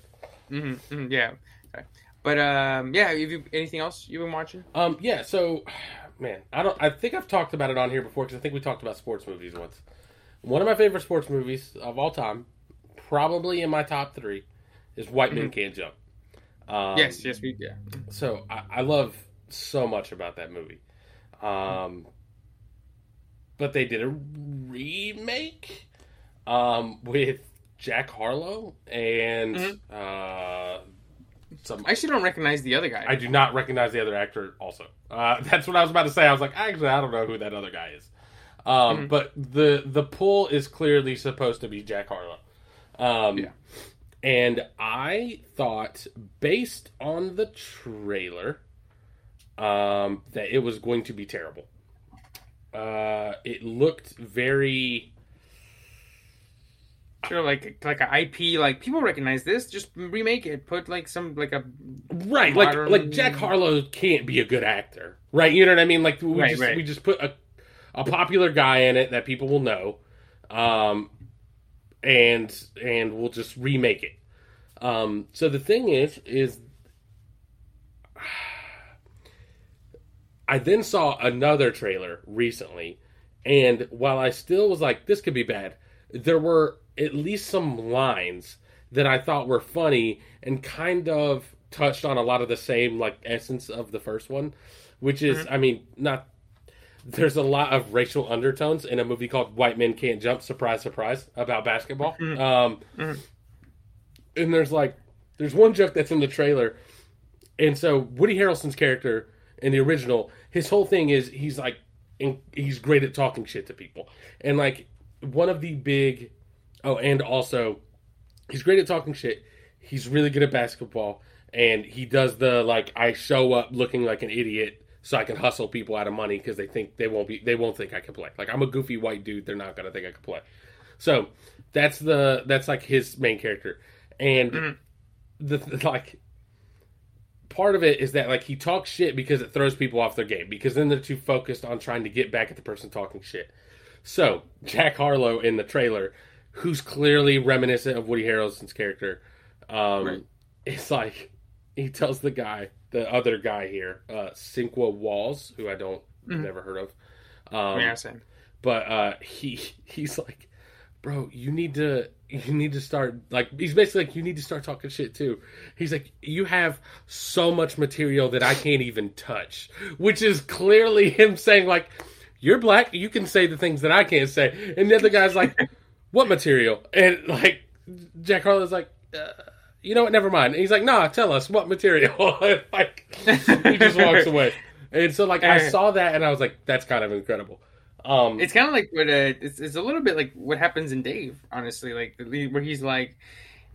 Mm-hmm, mm-hmm, yeah. Okay. But um, yeah. Have you anything else you've been watching? Um, yeah. So, man, I don't. I think I've talked about it on here before because I think we talked about sports movies once. One of my favorite sports movies of all time, probably in my top three, is White Men mm-hmm. Can't Jump. Um, yes. Yes. We. Yeah. So I, I love so much about that movie. Um, but they did a remake um, with Jack Harlow and mm-hmm. uh, some. I actually don't recognize the other guy. I do not recognize the other actor. Also, uh, that's what I was about to say. I was like, actually, I don't know who that other guy is. Um, mm-hmm. But the the pull is clearly supposed to be Jack Harlow. Um, yeah. And I thought, based on the trailer, um, that it was going to be terrible. Uh, it looked very sure like like an IP like people recognize this just remake it put like some like a right modern... like like Jack Harlow can't be a good actor right you know what I mean like we right, just right. we just put a a popular guy in it that people will know um and and we'll just remake it um so the thing is is I then saw another trailer recently, and while I still was like, this could be bad, there were at least some lines that I thought were funny and kind of touched on a lot of the same like essence of the first one, which is, mm-hmm. I mean, not. There's a lot of racial undertones in a movie called White Men Can't Jump. Surprise, surprise, about basketball. Mm-hmm. Um, mm-hmm. And there's like, there's one joke that's in the trailer, and so Woody Harrelson's character in the original, his whole thing is he's like, he's great at talking shit to people, and like one of the big, oh, and also, he's great at talking shit. He's really good at basketball, and he does the like I show up looking like an idiot so I can hustle people out of money because they think they won't be they won't think I can play. Like I'm a goofy white dude, they're not gonna think I can play. So that's the that's like his main character, and mm-hmm. the like part of it is that like he talks shit because it throws people off their game because then they're too focused on trying to get back at the person talking shit. So Jack Harlow in the trailer, who's clearly reminiscent of Woody Harrelson's character, um, right. it's like he tells the guy, the other guy here, uh, Sinqua Walls, who I don't mm-hmm. never heard of. Um, yeah, same. But uh, he he's like, bro, you need to you need to start like he's basically like you need to start talking shit too. He's like you have so much material that I can't even touch, which is clearly him saying like you're black, you can say the things that I can't say, and the other guy's like, what material? And like Jack Harlow's like. Uh, you know what? Never mind. And he's like, "Nah, tell us what material." like, he just walks away. And so, like, I saw that, and I was like, "That's kind of incredible." Um, it's kind of like what uh, it's, it's a little bit like what happens in Dave, honestly, like where he's like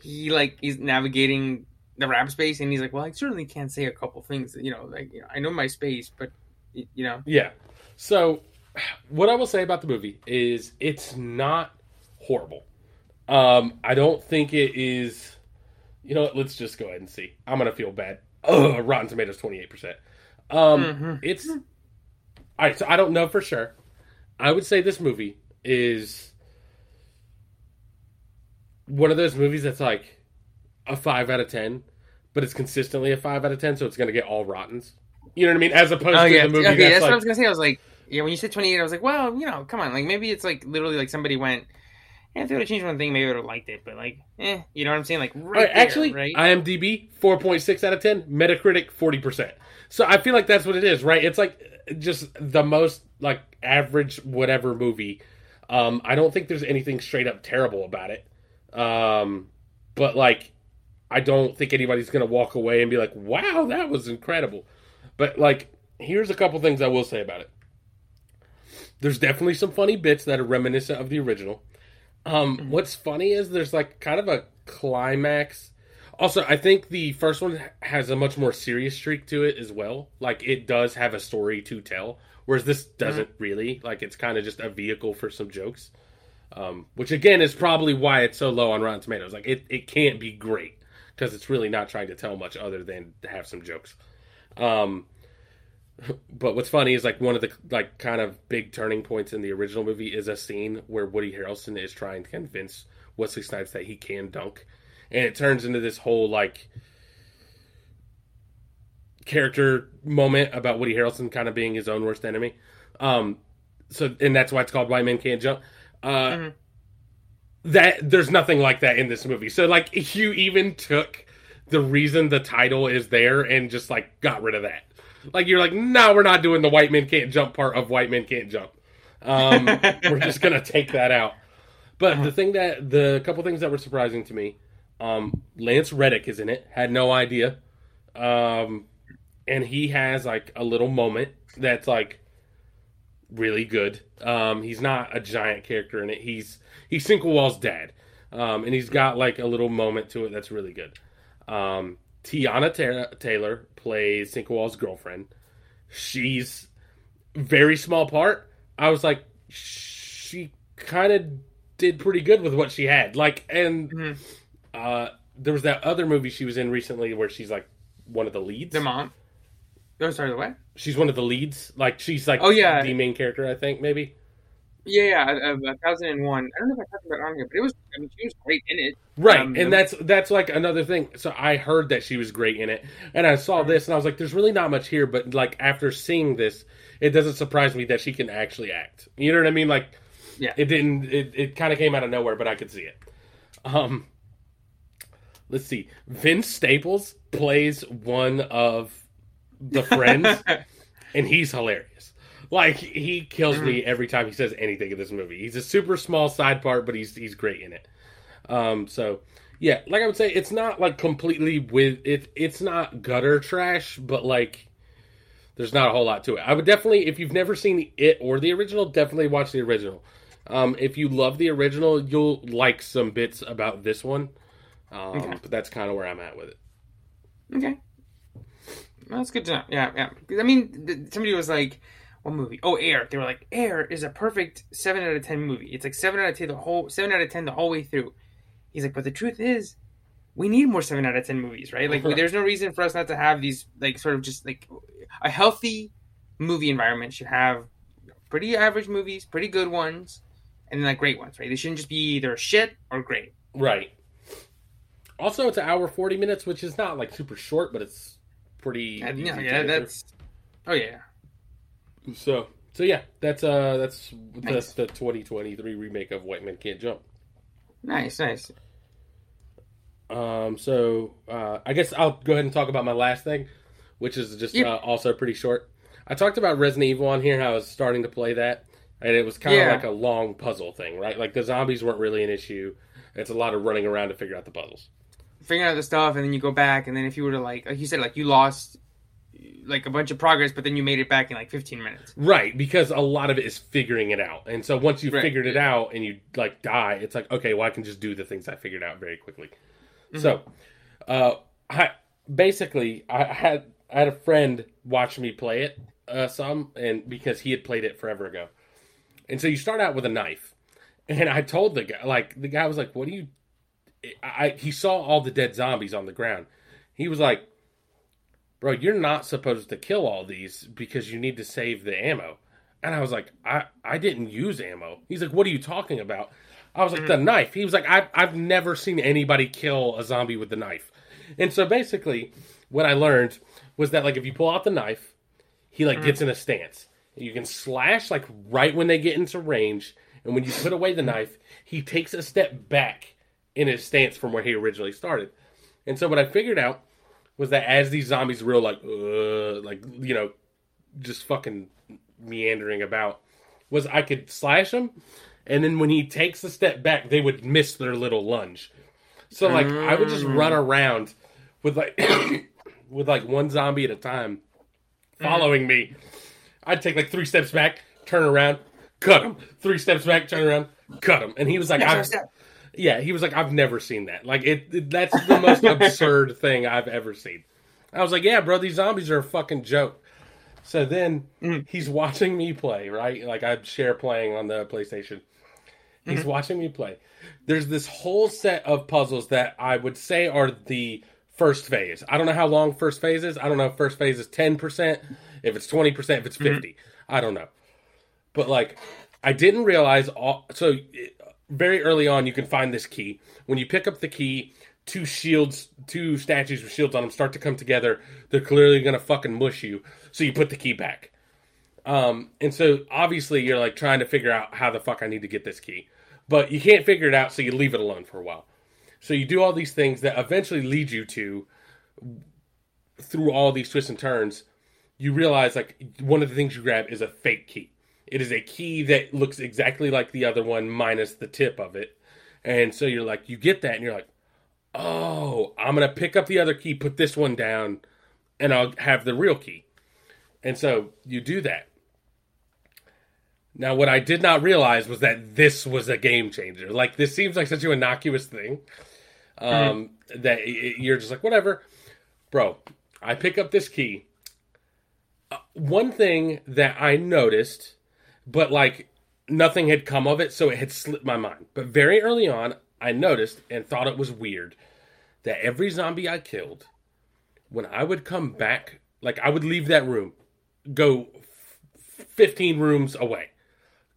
he like he's navigating the rap space, and he's like, well, I certainly can't say a couple things, you know, like you know, I know my space, but you know, yeah. So, what I will say about the movie is it's not horrible. Um, I don't think it is You know what? Let's just go ahead and see. I'm gonna feel bad. Ugh, Rotten Tomatoes twenty eight percent. Um, Mhm. it's all right. So I don't know for sure. I would say this movie is one of those movies that's like a five out of ten, but it's consistently a five out of ten, so it's gonna get all rottens. You know what I mean? As opposed Oh to yeah, the movie okay. that's, That's what I like was gonna say. I was like, yeah, when you said 28, I was like, well, you know, come on, like maybe it's like literally like somebody went, yeah, if they would have changed one thing, maybe I would have liked it, but like, eh, you know what I'm saying? Like, right right, there, actually, right? IMDb four point six out of ten, Metacritic forty percent. So I feel like that's what it is, right? It's like just the most like average whatever movie. Um, I don't think there's anything straight up terrible about it. Um, but like, I don't think anybody's gonna walk away and be like, "Wow, that was incredible." But like, here's a couple things I will say about it. There's definitely some funny bits that are reminiscent of the original. Um, what's funny is there's like kind of a climax. Also, I think the first one has a much more serious streak to it as well. Like it does have a story to tell, whereas this doesn't really. Like it's kind of just a vehicle for some jokes. Um, which again is probably why it's so low on Rotten Tomatoes. Like it, it can't be great because it's really not trying to tell much other than to have some jokes. Um, but what's funny is like one of the like kind of big turning points in the original movie is a scene where Woody Harrelson is trying to convince Wesley Snipes that he can dunk, and it turns into this whole like character moment about Woody Harrelson kind of being his own worst enemy. Um, so and that's why it's called White Men Can't Jump. Uh, Mhm. That there's nothing like that in this movie. So like you even took the reason the title is there and just like got rid of that. Like you're like, no, we're not doing the white men can't jump part of white men can't jump. Um, we're just gonna take that out. But the thing that the couple things that were surprising to me, um, Lance Reddick is in it. Had no idea, um, and he has like a little moment that's like really good. Um, he's not a giant character in it. He's he's Sinqua Walls' dad, um, and he's got like a little moment to it that's really good. Um, Teyana Ta- Taylor plays Sinqua Walls' girlfriend. She's very small part. I was like, she kind of did pretty good with what she had. Like, and Mhm. Uh, there was that other movie she was in recently where she's like one of the leads. the mom. Oh, sorry, the what? She's one of the leads. Like, she's like Oh, yeah. the main character, I think, maybe. Yeah, yeah, a, a thousand and one. I don't know if I talked about it on here, but it was. I mean, she was great in it. Right, Um, and that's that's like another thing. So I heard that she was great in it, and I saw this, and I was like, "There's really not much here." But like after seeing this, it doesn't surprise me that she can actually act. You know what I mean? Like, Yeah. it didn't. It, it kind of came out of nowhere, but I could see it. Um, let's see. Vince Staples plays one of the friends, and he's hilarious. Like he kills me every time he says anything in this movie. He's a super small side part, but he's he's great in it. Um, so yeah, like I would say, it's not like completely with it. It's not gutter trash, but like there's not a whole lot to it. I would definitely, if you've never seen it or the original, definitely watch the original. Um, if you love the original, you'll like some bits about this one. Um, Okay. But that's kind of where I'm at with it. Okay. Well, that's good to know. Yeah, yeah. I mean, somebody was like, "What movie? Oh, Air." They were like, "Air is a perfect seven out of ten movie. It's like seven out of ten the whole seven out of ten the whole way through." He's like, "But the truth is, we need more seven out of ten movies, right? Like, there's no reason for us not to have these like sort of just like a healthy movie environment should have pretty average movies, pretty good ones, and then like great ones, right? They shouldn't just be either shit or great." Right. Also, it's an hour forty minutes, which is not like super short, but it's pretty. Yeah, yeah, that's. Oh yeah. So so yeah, that's uh that's Nice. the the 2023 remake of White Men Can't Jump. Nice, nice. Um so uh I guess I'll go ahead and talk about my last thing, which is just uh, also pretty short. I talked about Resident Evil on here how I was starting to play that and it was kind of Yeah. like a long puzzle thing, right? Like the zombies weren't really an issue. It's a lot of running around to figure out the puzzles. Figuring out the stuff and then you go back and then if you were to like like you said like you lost like a bunch of progress but then you made it back in like 15 minutes Right, because a lot of it is figuring it out. And so once you've Right. figured it out and you like die, it's like, okay, well I can just do the things I figured out very quickly. So uh I basically I had I had a friend watch me play it uh some and because he had played it forever ago. And so you start out with a knife. And I told the guy like the guy was like, What are you I, he saw all the dead zombies on the ground. He was like, "Bro, you're not supposed to kill all these because you need to save the ammo." And I was like, "I I didn't use ammo." He's like, "What are you talking about?" I was like, "The mm-hmm. knife." He was like, "I've I've never seen anybody kill a zombie with the knife." And so basically, what I learned was that like if you pull out the knife, he like gets mm-hmm. in a stance. You can slash like right when they get into range, and when you put away the knife, he takes a step back in his stance from where he originally started. And so what I figured out was that as these zombies were real like uh, like you know just fucking meandering about was I could slash them and then when he takes a step back they would miss their little lunge. So like I would just run around with like with like one zombie at a time following me. I'd take like three steps back, turn around, cut him. Three steps back, turn around, cut him. And he was like, I've, yeah, he was like, I've never seen that. Like it, it that's the most absurd thing I've ever seen. I was like, yeah, bro, these zombies are a fucking joke. So then mm. he's watching me play, right? Like I share playing on the PlayStation. He's mm-hmm. watching me play. There's this whole set of puzzles that I would say are the first phase. I don't know how long first phase is. I don't know if first phase is 10%, if it's 20%, if it's mm-hmm. 50. I don't know. But like I didn't realize all so very early on you can find this key. When you pick up the key, two shields, two statues with shields on them start to come together. They're clearly going to fucking mush you. So you put the key back. Um, and so obviously you're like trying to figure out how the fuck I need to get this key. But you can't figure it out, so you leave it alone for a while. So you do all these things that eventually lead you to through all these twists and turns, you realize like one of the things you grab is a fake key. It is a key that looks exactly like the other one minus the tip of it. And so you're like you get that and you're like, "Oh, I'm going to pick up the other key, put this one down, and I'll have the real key." And so you do that. Now, what I did not realize was that this was a game changer. Like, this seems like such an innocuous thing um, that it- it- you're just like, whatever. Bro, I pick up this key. Uh, one thing that I noticed, but like nothing had come of it, so it had slipped my mind. But very early on, I noticed and thought it was weird that every zombie I killed, when I would come back, like I would leave that room, go f- 15 rooms away,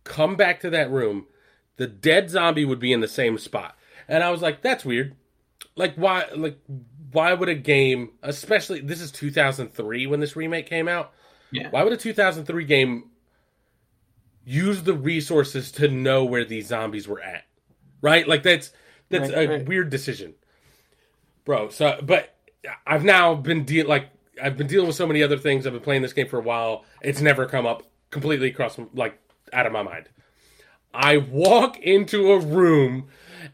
come back to that room, the dead zombie would be in the same spot. And I was like, that's weird. Like why like why would a game, especially this is 2003 when this remake came out, Yeah. why would a 2003 game use the resources to know where these zombies were at? Right? Like that's that's Right, a right. weird decision. Bro, so but I've now been deal like I've been dealing with so many other things. I've been playing this game for a while. It's never come up completely across like out of my mind. I walk into a room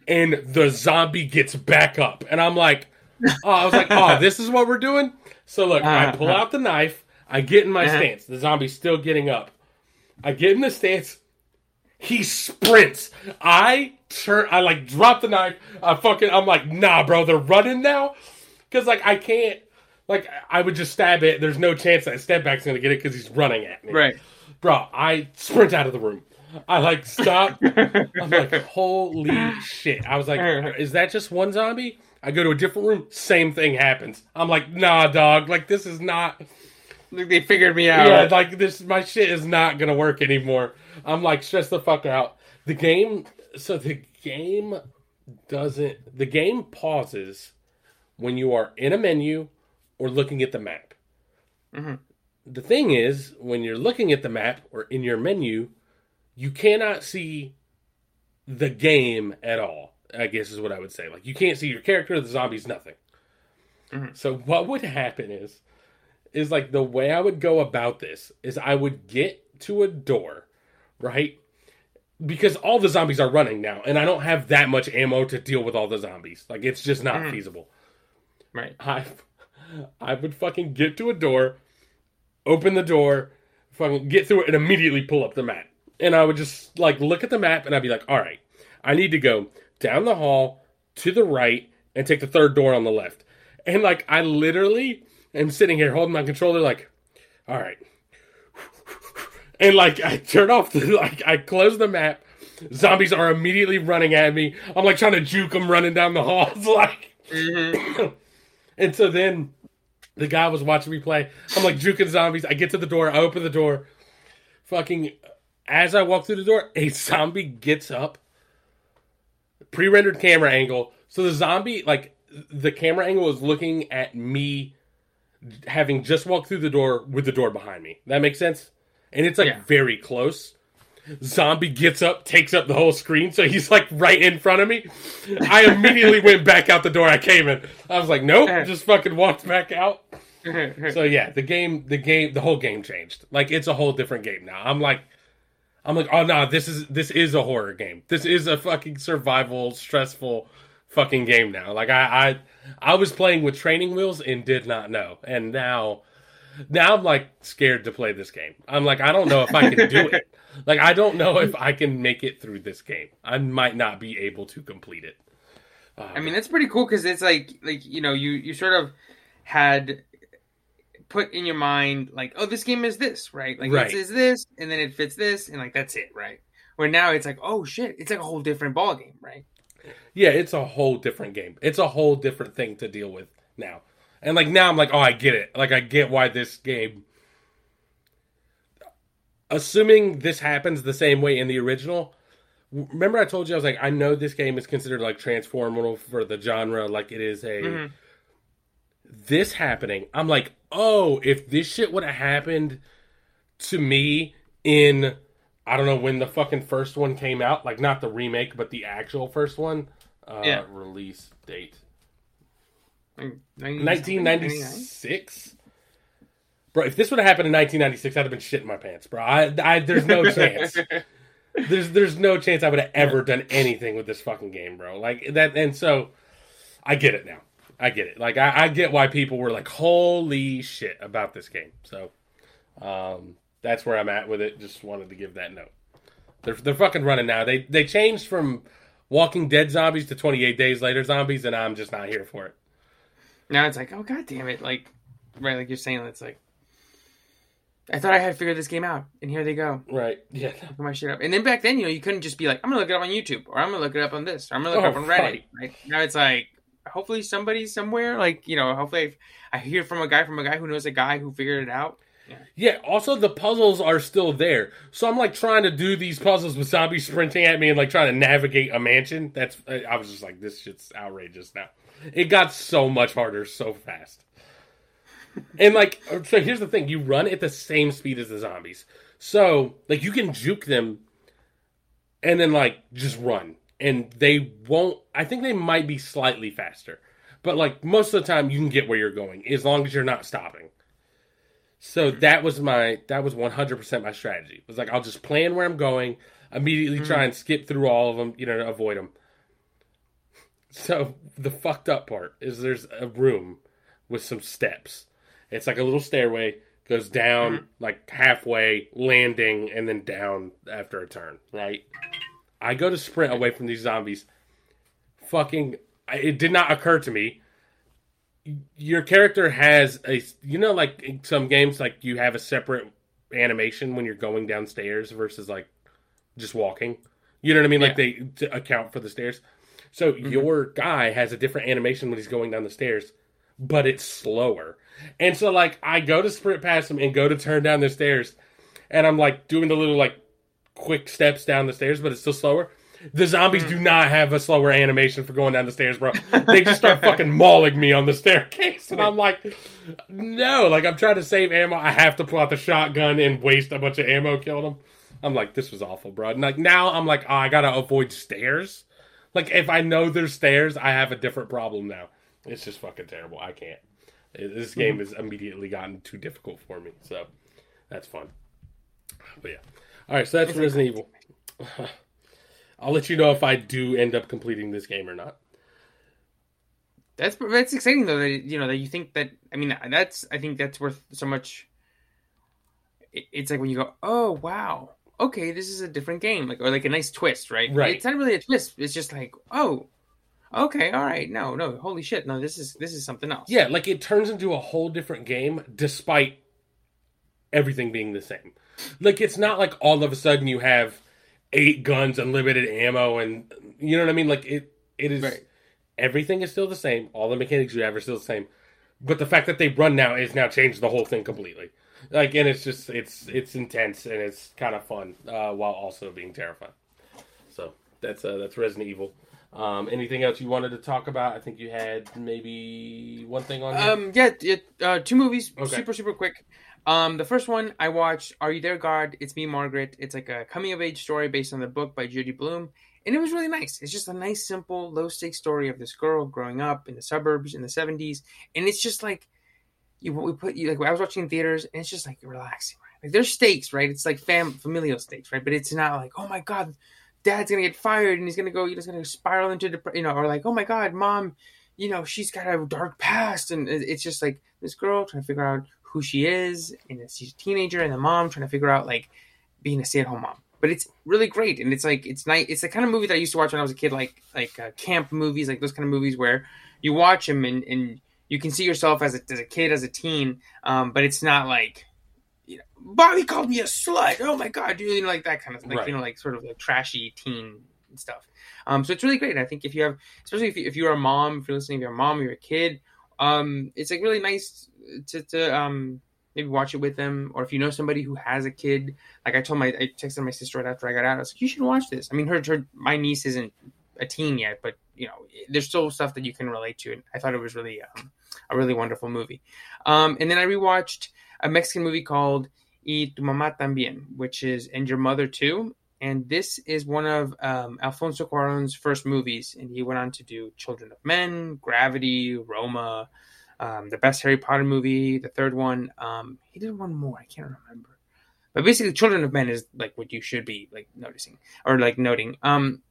and the zombie gets back up, and I'm like, oh, I was like, oh, this is what we're doing. So look, I pull out the knife, I get in my Uh-huh. stance. The zombie's still getting up. I get in the stance. He sprints. I turn. I like drop the knife. I fucking. I'm like, nah, bro. They're running now. Because like I can't. Like I would just stab it. There's no chance that step back's gonna get it because he's running at me Right. bro, I sprint out of the room. I like stop. I'm like, holy shit. I was like, is that just one zombie? I go to a different room, same thing happens. I'm like, nah, dog. Like this is not. They figured me out. Yeah, like this. My shit is not gonna work anymore. I'm like stressed the fuck out. The game. So the game doesn't. The game pauses when you are in a menu or looking at the map. Mm-hmm. The thing is, when you're looking at the map or in your menu, you cannot see the game at all. I guess is what I would say. Like you can't see your character, the zombies, nothing. Mm-hmm. So what would happen is, is like the way I would go about this is I would get to a door, right? Because all the zombies are running now, and I don't have that much ammo to deal with all the zombies. Like it's just not mm-hmm. feasible. Right. I I would fucking get to a door, open the door, fucking get through it, and immediately pull up the map. And I would just like look at the map, and I'd be like, all right, I need to go down the hall to the right and take the third door on the left. And like I literally am sitting here holding my controller, like, all right. And like I turn off the like I close the map, Zombies are immediately running at me. I'm like trying to juke them running down the halls, like. Mhm. And so then the guy was watching me play. I'm like juking zombies. I get to the door. I open the door. Fucking as I walk through the door, a zombie gets up. Pre-rendered camera angle. So the zombie, like the camera angle is looking at me having just walked through the door with the door behind me. That makes sense? And it's like Yeah. very close. Zombie gets up, takes up the whole screen, so he's like right in front of me. I immediately went back out the door I came in. I was like, nope, just fucking walked back out. So yeah, the game, the game, the whole game changed. Like it's a whole different game now. I'm like, I'm like, oh no, this is this is a horror game. This is a fucking survival, stressful fucking game now. Like I, I, I was playing with training wheels and did not know, and now, now I'm like scared to play this game. I'm like, I don't know if I can do it. Like I don't know if I can make it through this game. I might not be able to complete it. Um, I mean, that's pretty cool because it's like, like you know, you you sort of had put in your mind like, oh, this game is this, right? Like Right. it is this, and then it fits this, and like that's it, right? Where now it's like, oh shit, it's like a whole different ball game, right? Yeah, it's a whole different game. It's a whole different thing to deal with now. And like now I'm like, oh, I get it. Like I get why this game assuming this happens the same way in the original. Remember I told you I was like I know this game is considered like transformative for the genre like it is a Mhm. this happening. I'm like, "Oh, if this shit would have happened to me in I don't know when the fucking first one came out, like not the remake, but the actual first one. Uh, Yeah. Release date 1996. Bro, if this would have happened in 1996, I'd have been shitting my pants, bro. I, I there's no chance. There's there's no chance I would have ever done anything with this fucking game, bro. Like that, and so I get it now. I get it. Like I, I get why people were like, "Holy shit!" about this game. So, um, that's where I'm at with it. Just wanted to give that note. They're they're fucking running now. They they changed from Walking Dead zombies to 28 Days Later zombies, and I'm just not here for it. Now it's like, oh god damn it! Like, right, like you're saying, it's like, I thought I had figured this game out, and here they go, Right? Yeah. put my shit up. And then back then, you know, you couldn't just be like, I'm gonna look it up on YouTube, or I'm gonna look it up on this, or I'm gonna look it up Oh, on Reddit. right. Right now, it's like, hopefully somebody somewhere, like you know, hopefully I, I hear from a guy from a guy who knows a guy who figured it out. Yeah, also the puzzles are still there. So I'm like trying to do these puzzles with zombies sprinting at me and like trying to navigate a mansion. That's I was just like this shit's outrageous now. It got so much harder so fast. And like uh, so here's the thing, you run at the same speed as the zombies. So like you can juke them and then like just run and they won't I think they might be slightly faster. But like most of the time you can get where you're going as long as you're not stopping. So mm-hmm. that was my that was 100% my strategy. It was like I'll just plan where I'm going, immediately try mm-hmm. and skip through all of them, you know, to avoid them. So the fucked up part is there's a room with some steps. It's like a little stairway goes down mm-hmm. like halfway, landing and then down after a turn, right? I go to sprint away from these zombies. Fucking I- it did not occur to me your character has a you know like in some games like you have a separate animation when you're going downstairs versus like just walking. You know what i mean? Like they to account for the stairs. So mm-hmm. your guy has a different animation when he's going down the stairs but it's slower. And so like i go to sprint past him and go to turn down the stairs and i'm like doing the little like quick steps down the stairs but it's still slower the zombies do not have a slower animation for going down the stairs, bro. They just start fucking mauling me on the staircase. And I'm like, no, like I'm trying to save ammo. I have to pull out the shotgun and waste a bunch of ammo, kill them. I'm like, this was awful, bro. And like now I'm like, oh, I gotta avoid stairs. Like if I know there's stairs, I have a different problem now. It's just fucking terrible. I can't. This game mm-hmm. has immediately gotten too difficult for me. So that's fun. But yeah. All right, so that's Resident Evil. I'll let you know if I do end up completing this game or not. That's that's exciting though. That you know that you think that. I mean, that's I think that's worth so much. It's like when you go, oh wow, okay, this is a different game, like or like a nice twist, right? Right. It's not really a twist. It's just like, oh, okay, all right, no, no, holy shit, no, this is this is something else. Yeah, like it turns into a whole different game despite everything being the same. Like it's not like all of a sudden you have eight guns, unlimited ammo, and you know what I mean. Like it, it is Right. everything is still the same. All the mechanics you have are still the same, but the fact that they run now is now changed the whole thing completely. Like, and it's just it's it's intense and it's kind of fun uh, while also being terrifying. So that's uh, that's Resident Evil. Um, anything else you wanted to talk about? I think you had maybe one thing on. here. Um, yeah, it, uh, two movies, Okay. super super quick. Um, the first one I watched, Are You There, God? It's Me, Margaret. It's like a coming of age story based on the book by Judy Blume, and it was really nice. It's just a nice, simple, low stakes story of this girl growing up in the suburbs in the seventies, and it's just like you we put you like I was watching in theaters, and it's just like relaxing. Right? Like there's stakes, right? It's like fam familial stakes, right? But it's not like oh my god, dad's gonna get fired and he's gonna go, he's gonna spiral into dep- you know, or like oh my god, mom you know, she's got a dark past, and it's just like this girl trying to figure out who she is, and she's a teenager, and the mom trying to figure out like being a stay-at-home mom. But it's really great, and it's like it's nice. It's the kind of movie that I used to watch when I was a kid, like like uh, camp movies, like those kind of movies where you watch them and and you can see yourself as a as a kid, as a teen, um, but it's not like. You know, Bobby called me a slut. Oh my god, you know, like that kind of like Right. you know, like sort of like trashy teen stuff. Um, so it's really great. I think if you have especially if, you, if you're a mom, if you're listening, if you're a mom, you're a kid, um, it's like really nice to, to um, maybe watch it with them. Or if you know somebody who has a kid, like I told my, I texted my sister right after I got out. I was like, you should watch this. I mean, her, her my niece isn't a teen yet, but you know, there's still stuff that you can relate to. And I thought it was really um, a really wonderful movie. Um, and then I rewatched a Mexican movie called Y tu mamá también, which is and your mother too and this is one of um, Alfonso Cuarón's first movies, and he went on to do Children of Men, Gravity, Roma, um, the best Harry Potter movie, the third one. Um, he did one more, I can't remember, but basically, Children of Men is like what you should be like noticing or like noting. Um,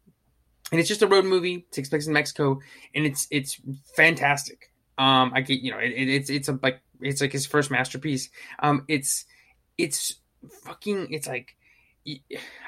and it's just a road movie. Takes place in Mexico, and it's it's fantastic. Um, I get you know it, it, it's it's a like it's like his first masterpiece. Um, it's it's fucking it's like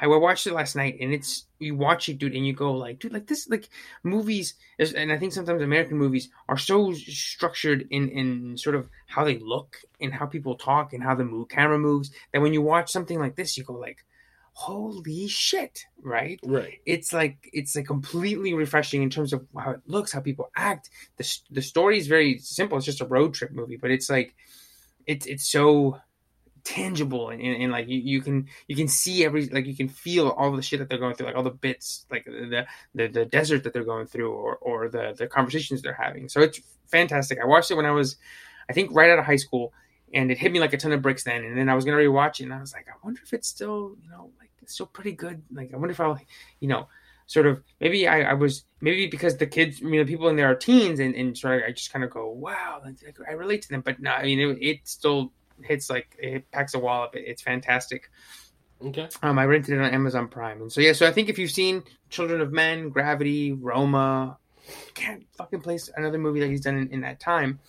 I watched it last night, and it's you watch it, dude, and you go like, dude, like this, like movies, is- and I think sometimes American movies are so structured in in sort of how they look and how people talk and how the move camera moves that when you watch something like this, you go like, holy shit, right? right. It's like it's like completely refreshing in terms of how it looks, how people act. the The story is very simple; it's just a road trip movie, but it's like it's it's so tangible and, and, and like you, you can you can see every like you can feel all the shit that they're going through like all the bits like the the, the desert that they're going through or or the the conversations they're having. So it's fantastic. I watched it when i was i think right out of high school and it hit me like a ton of bricks then and then i was gonna rewatch it and i was like i wonder if it's still you know like it's still pretty good. Like i wonder if i'll you know sort of maybe I, I was maybe because the kids you know people in there are teens and, and sort of I just kind of go wow like, I relate to them. But no I mean it, it still hits like it packs a wallop it, it's fantastic Okay. um I rented it on Amazon Prime and so yeah so I think if you've seen Children of Men Gravity Roma can't fucking place another movie that he's done in, in that time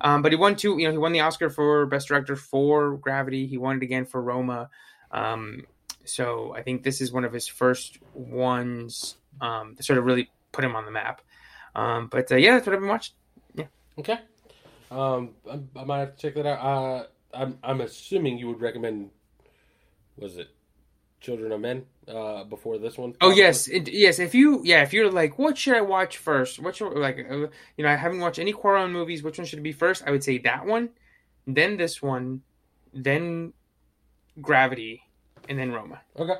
um but he won two you know he won the Oscar for best director for Gravity he won it again for Roma um so I think this is one of his first ones um, to sort of really put him on the map. Um, but uh, yeah, that's what I've been watching. Yeah. Okay. Um, I, I might have to check that out. Uh, I'm I'm assuming you would recommend. Was it Children of Men uh, before this one? Oh yes, it, yes. If you yeah, if you're like, what should I watch first? What should like uh, you know? I haven't watched any Cuarón movies. Which one should it be first? I would say that one, then this one, then Gravity, and then Roma. Okay.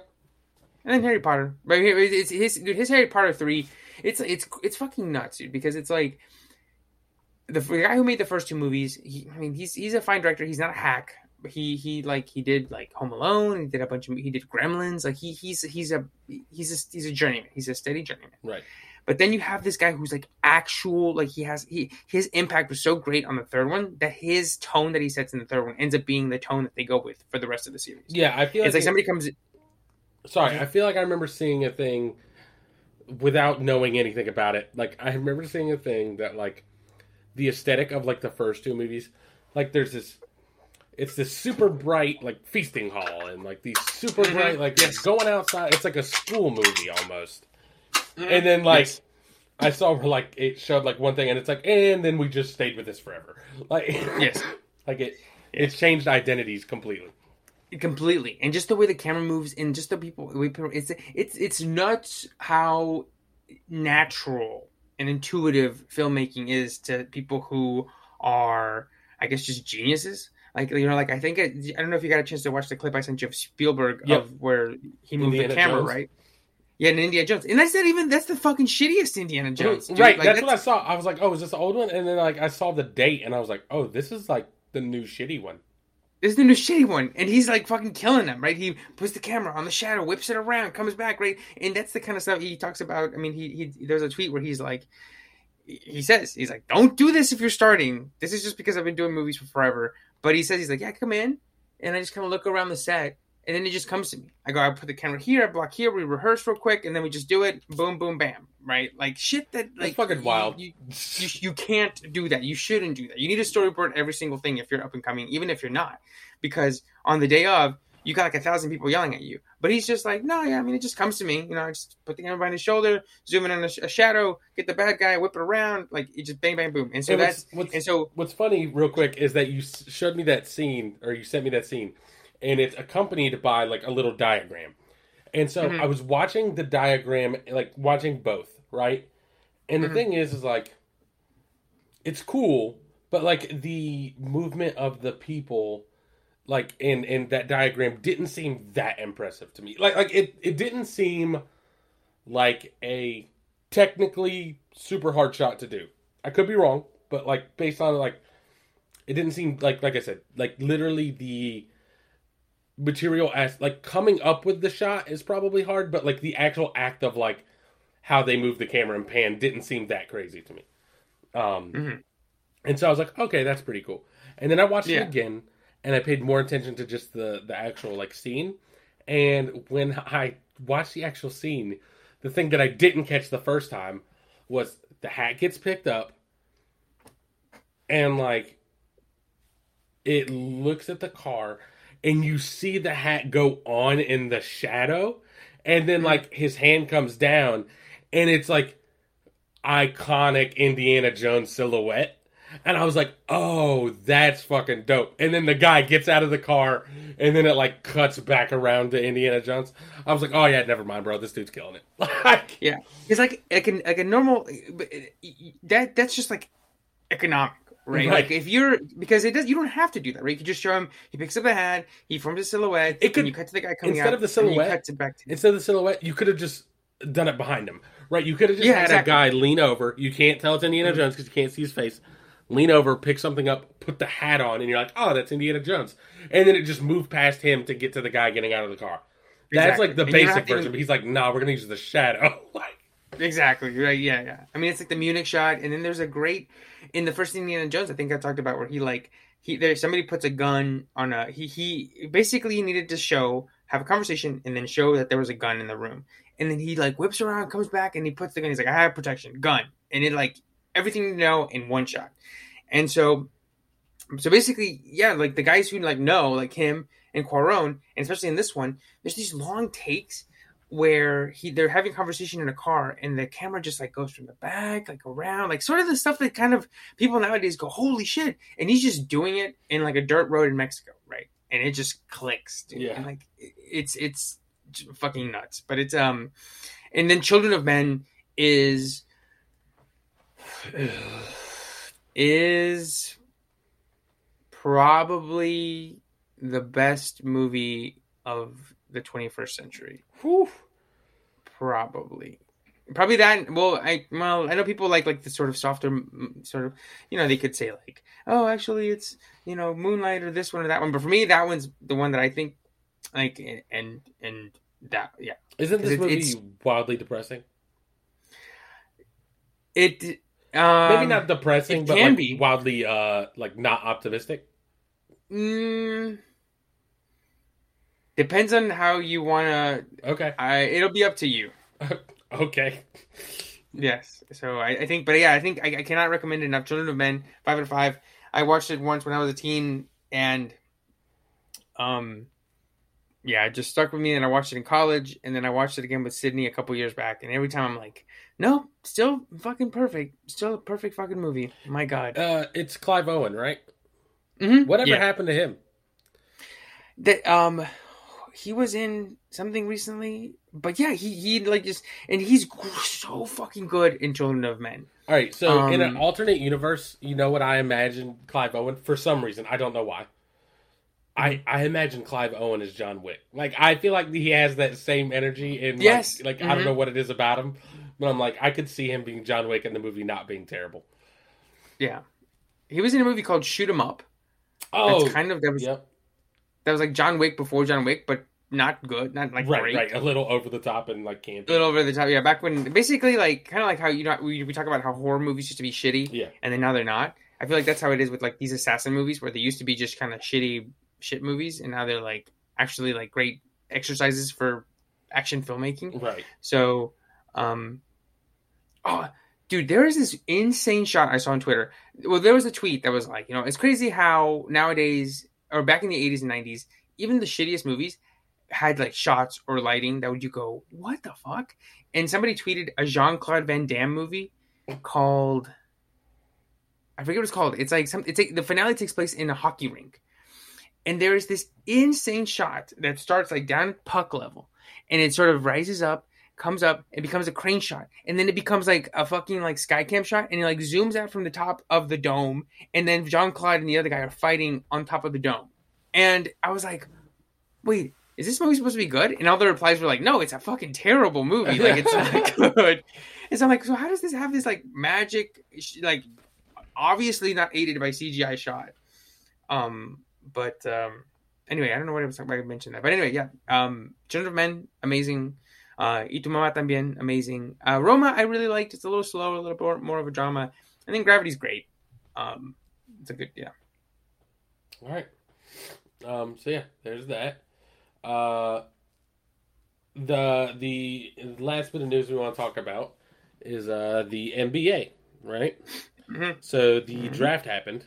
And then Harry Potter. But it's his dude, his Harry Potter three. It's it's it's fucking nuts, dude. Because it's like the, the guy who made the first two movies. He, I mean, he's he's a fine director. He's not a hack. He he like he did like Home Alone. He did a bunch of he did Gremlins. Like he he's he's a he's a he's a journeyman. He's a steady journeyman. Right. But then you have this guy who's like actual like he has he his impact was so great on the third one that his tone that he sets in the third one ends up being the tone that they go with for the rest of the series. Yeah, I feel like, It's like it- somebody comes Sorry, mm-hmm. I feel like I remember seeing a thing without knowing anything about it. Like I remember seeing a thing that like the aesthetic of like the first two movies, like there's this it's this super bright like feasting hall and like these super Mhm, bright like yes. going outside. It's like a school movie almost. And then like Yes. I saw where like it showed like one thing and it's like and then we just stayed with this forever. Like Yes. like it it's changed identities completely. completely and just the way the camera moves and just the people we it's it's it's nuts how natural and intuitive filmmaking is to people who are i guess just geniuses like you know like i think it, i don't know if you got a chance to watch the clip i sent you of spielberg Yep. of where he moved Indiana the camera Jones. right yeah and indiana jones and that's not even that's the fucking shittiest indiana jones dude. right, Like, that's, what I saw. I was like, oh, is this the old one? And then like I saw the date, and I was like, oh, this is like the new shitty one. This is the new shitty one, and he's like fucking killing them, right? He puts the camera on the shadow, whips it around, comes back, right? And that's the kind of stuff he talks about. I mean, he, he there's a tweet where he's like, he says he's like, don't do this if you're starting. This is just because I've been doing movies for forever. But he says he's like, yeah, come in, and I just kind of look around the set, and then it just comes to me. I go, I put the camera here, I block here, we rehearse real quick, and then we just do it, boom, boom, bam, right? Like shit that That's like fucking you- wild. you, you, you can't do that. You shouldn't do that. You need to storyboard every single thing if you're up and coming, even if you're not, because on the day of, you got like a thousand people yelling at you. But he's just like, no, yeah, I mean, it just comes to me. You know, I just put the camera behind his shoulder, zoom in on a, sh- a shadow, get the bad guy, whip it around, like it just bang, bang, boom. And so And that's what's, what's, and so what's funny, real quick, is that you showed me that scene, or you sent me that scene, and it's accompanied by like a little diagram. And so Mhm. I was watching the diagram, like watching both, right? And the Mhm. thing is, is like, it's cool, but like the movement of the people, like in in that diagram, didn't seem that impressive to me. Like like it it didn't seem like a technically super hard shot to do. I could be wrong, but like based on like it didn't seem like like I said, like literally the material as like coming up with the shot is probably hard, but like the actual act of like how they move the camera and pan didn't seem that crazy to me. Um Mhm. and so I was like, okay, that's pretty cool. And then I watched Yeah. it again and I paid more attention to just the the actual like scene. And when I watched the actual scene, the thing that I didn't catch the first time was the hat gets picked up and like it looks at the car and you see the hat go on in the shadow and then mm-hmm. like his hand comes down and it's like iconic Indiana Jones silhouette and I was like, "Oh, that's fucking dope." And then the guy gets out of the car and then it like cuts back around to Indiana Jones. I was like, "Oh yeah, never mind, bro. This dude's killing it." Like Yeah, it's like like a, like a normal uh, that that's just like economic, right? Right. Like if you're because it does you don't have to do that, right? You can just show him he picks up a hat, he forms a silhouette, It could- and you cut to the guy coming instead out, of the silhouette, cuts it back to instead of the silhouette, you could have just done it behind him, right? You could have just Yeah, had exactly. a guy lean over. You can't tell it's Indiana Mhm. Jones because you can't see his face. Lean over, pick something up, put the hat on, and you're like, "Oh, that's Indiana Jones." And then it just moved past him to get to the guy getting out of the car. That's like the And basic to version. But he's like, "Nah, we're gonna use the shadow." like, Exactly. Right. Yeah. Yeah. I mean, it's like the Munich shot, and then there's a great in the first Indiana Jones. I think I talked about where he like he there somebody puts a gun on a he he basically needed to show have a conversation and then show that there was a gun in the room, and then he like whips around, comes back, and he puts the gun. He's like, I have protection, gun, and it like everything you know in one shot, and so so basically, yeah, like the guys who like know like him and Cuarón, and especially in this one, there's these long takes where he they're having a conversation in a car and the camera just like goes from the back like around like sort of the stuff that kind of people nowadays go holy shit and he's just doing it in like a dirt road in mexico right and it just clicks dude. Yeah. and like it's it's fucking nuts but it's um and then children of men is is probably the best movie of the 21st century whew. Probably, probably that. Well, I well, I know people like like the sort of softer, sort of. You know, they could say like, oh, actually, it's you know, Moonlight or this one or that one. But for me, that one's the one that I think like and and that yeah. Isn't this It- movie wildly depressing? It um, Maybe not depressing, it but can like be. wildly, uh, like not optimistic. Mm, depends on how you wanna. Okay, I it'll be up to you. okay. Yes. So I, I think, but yeah, I think I, I cannot recommend it enough. Children of Men, five out of five. I watched it once when I was a teen, and um, yeah, it just stuck with me. And I watched it in college, and then I watched it again with Sydney a couple years back. And every time I'm like, no, still fucking perfect, still a perfect fucking movie. My God. Uh, it's Clive Owen, right? Mhm. Whatever Yeah. happened to him? that um he was in something recently, but yeah, he he like just and he's so fucking good in Children of Men. All right, so um, in an Um, alternate universe, you know what I imagine Clive Owen for some reason. I don't know why. I I imagine Clive Owen as John Wick. Like I feel like he has that same energy and like- Yes, like, I don't mhm. know what it is about him, but I'm like I could see him being John Wick in the movie not being terrible. Yeah, he was in a movie called Shoot 'Em Up. Oh, That's kind of that was yep, that was like John Wick before John Wick, but not good, not like right, great. right, a little over the top and like campy. A little over the top, yeah. Back when, basically, like kind of like how you know we, we talk about how horror movies used to be shitty, Yeah. and then now they're not. I feel like that's how it is with like these assassin movies, where they used to be just kind of shitty shit movies, and now they're like actually like great exercises for action filmmaking. Right. So, um, oh, dude, there is this insane shot I saw on Twitter. Well, there was a tweet that was like, you know, it's crazy how nowadays, or back in the 80s and 90s, even the shittiest movies had like shots or lighting that would you go, what the fuck? And somebody tweeted a Jean Claude Van Damme movie called, I forget what it's called. It's like some, it's like the finale takes place in a hockey rink. And there is this insane shot that starts like down puck level and it sort of rises up, comes up, it becomes a crane shot, and then it becomes like a fucking like sky cam shot, and it like zooms out from the top of the dome, and then Jean Claude and the other guy are fighting on top of the dome, and I was like, wait. Is this movie supposed to be good? And all the replies were like, "No, it's a fucking terrible movie. Like it's not good." And so I'm like, "So how does this have this like magic, like obviously not aided by CGI shot?" Um, but um, anyway, I don't know what I was talking about. I mentioned that, but anyway, yeah. Um, Children of Men, amazing. Uh, Y tu mamá también, amazing. Uh, Roma, I really liked. It's a little slow, a little more, more of a drama. I think Gravity's great. Um, it's a good, yeah. All right. Um. So yeah, there's that. Uh. The the last bit of news we want to talk about is uh the NBA, right? Mhm. So the Mhm. draft happened,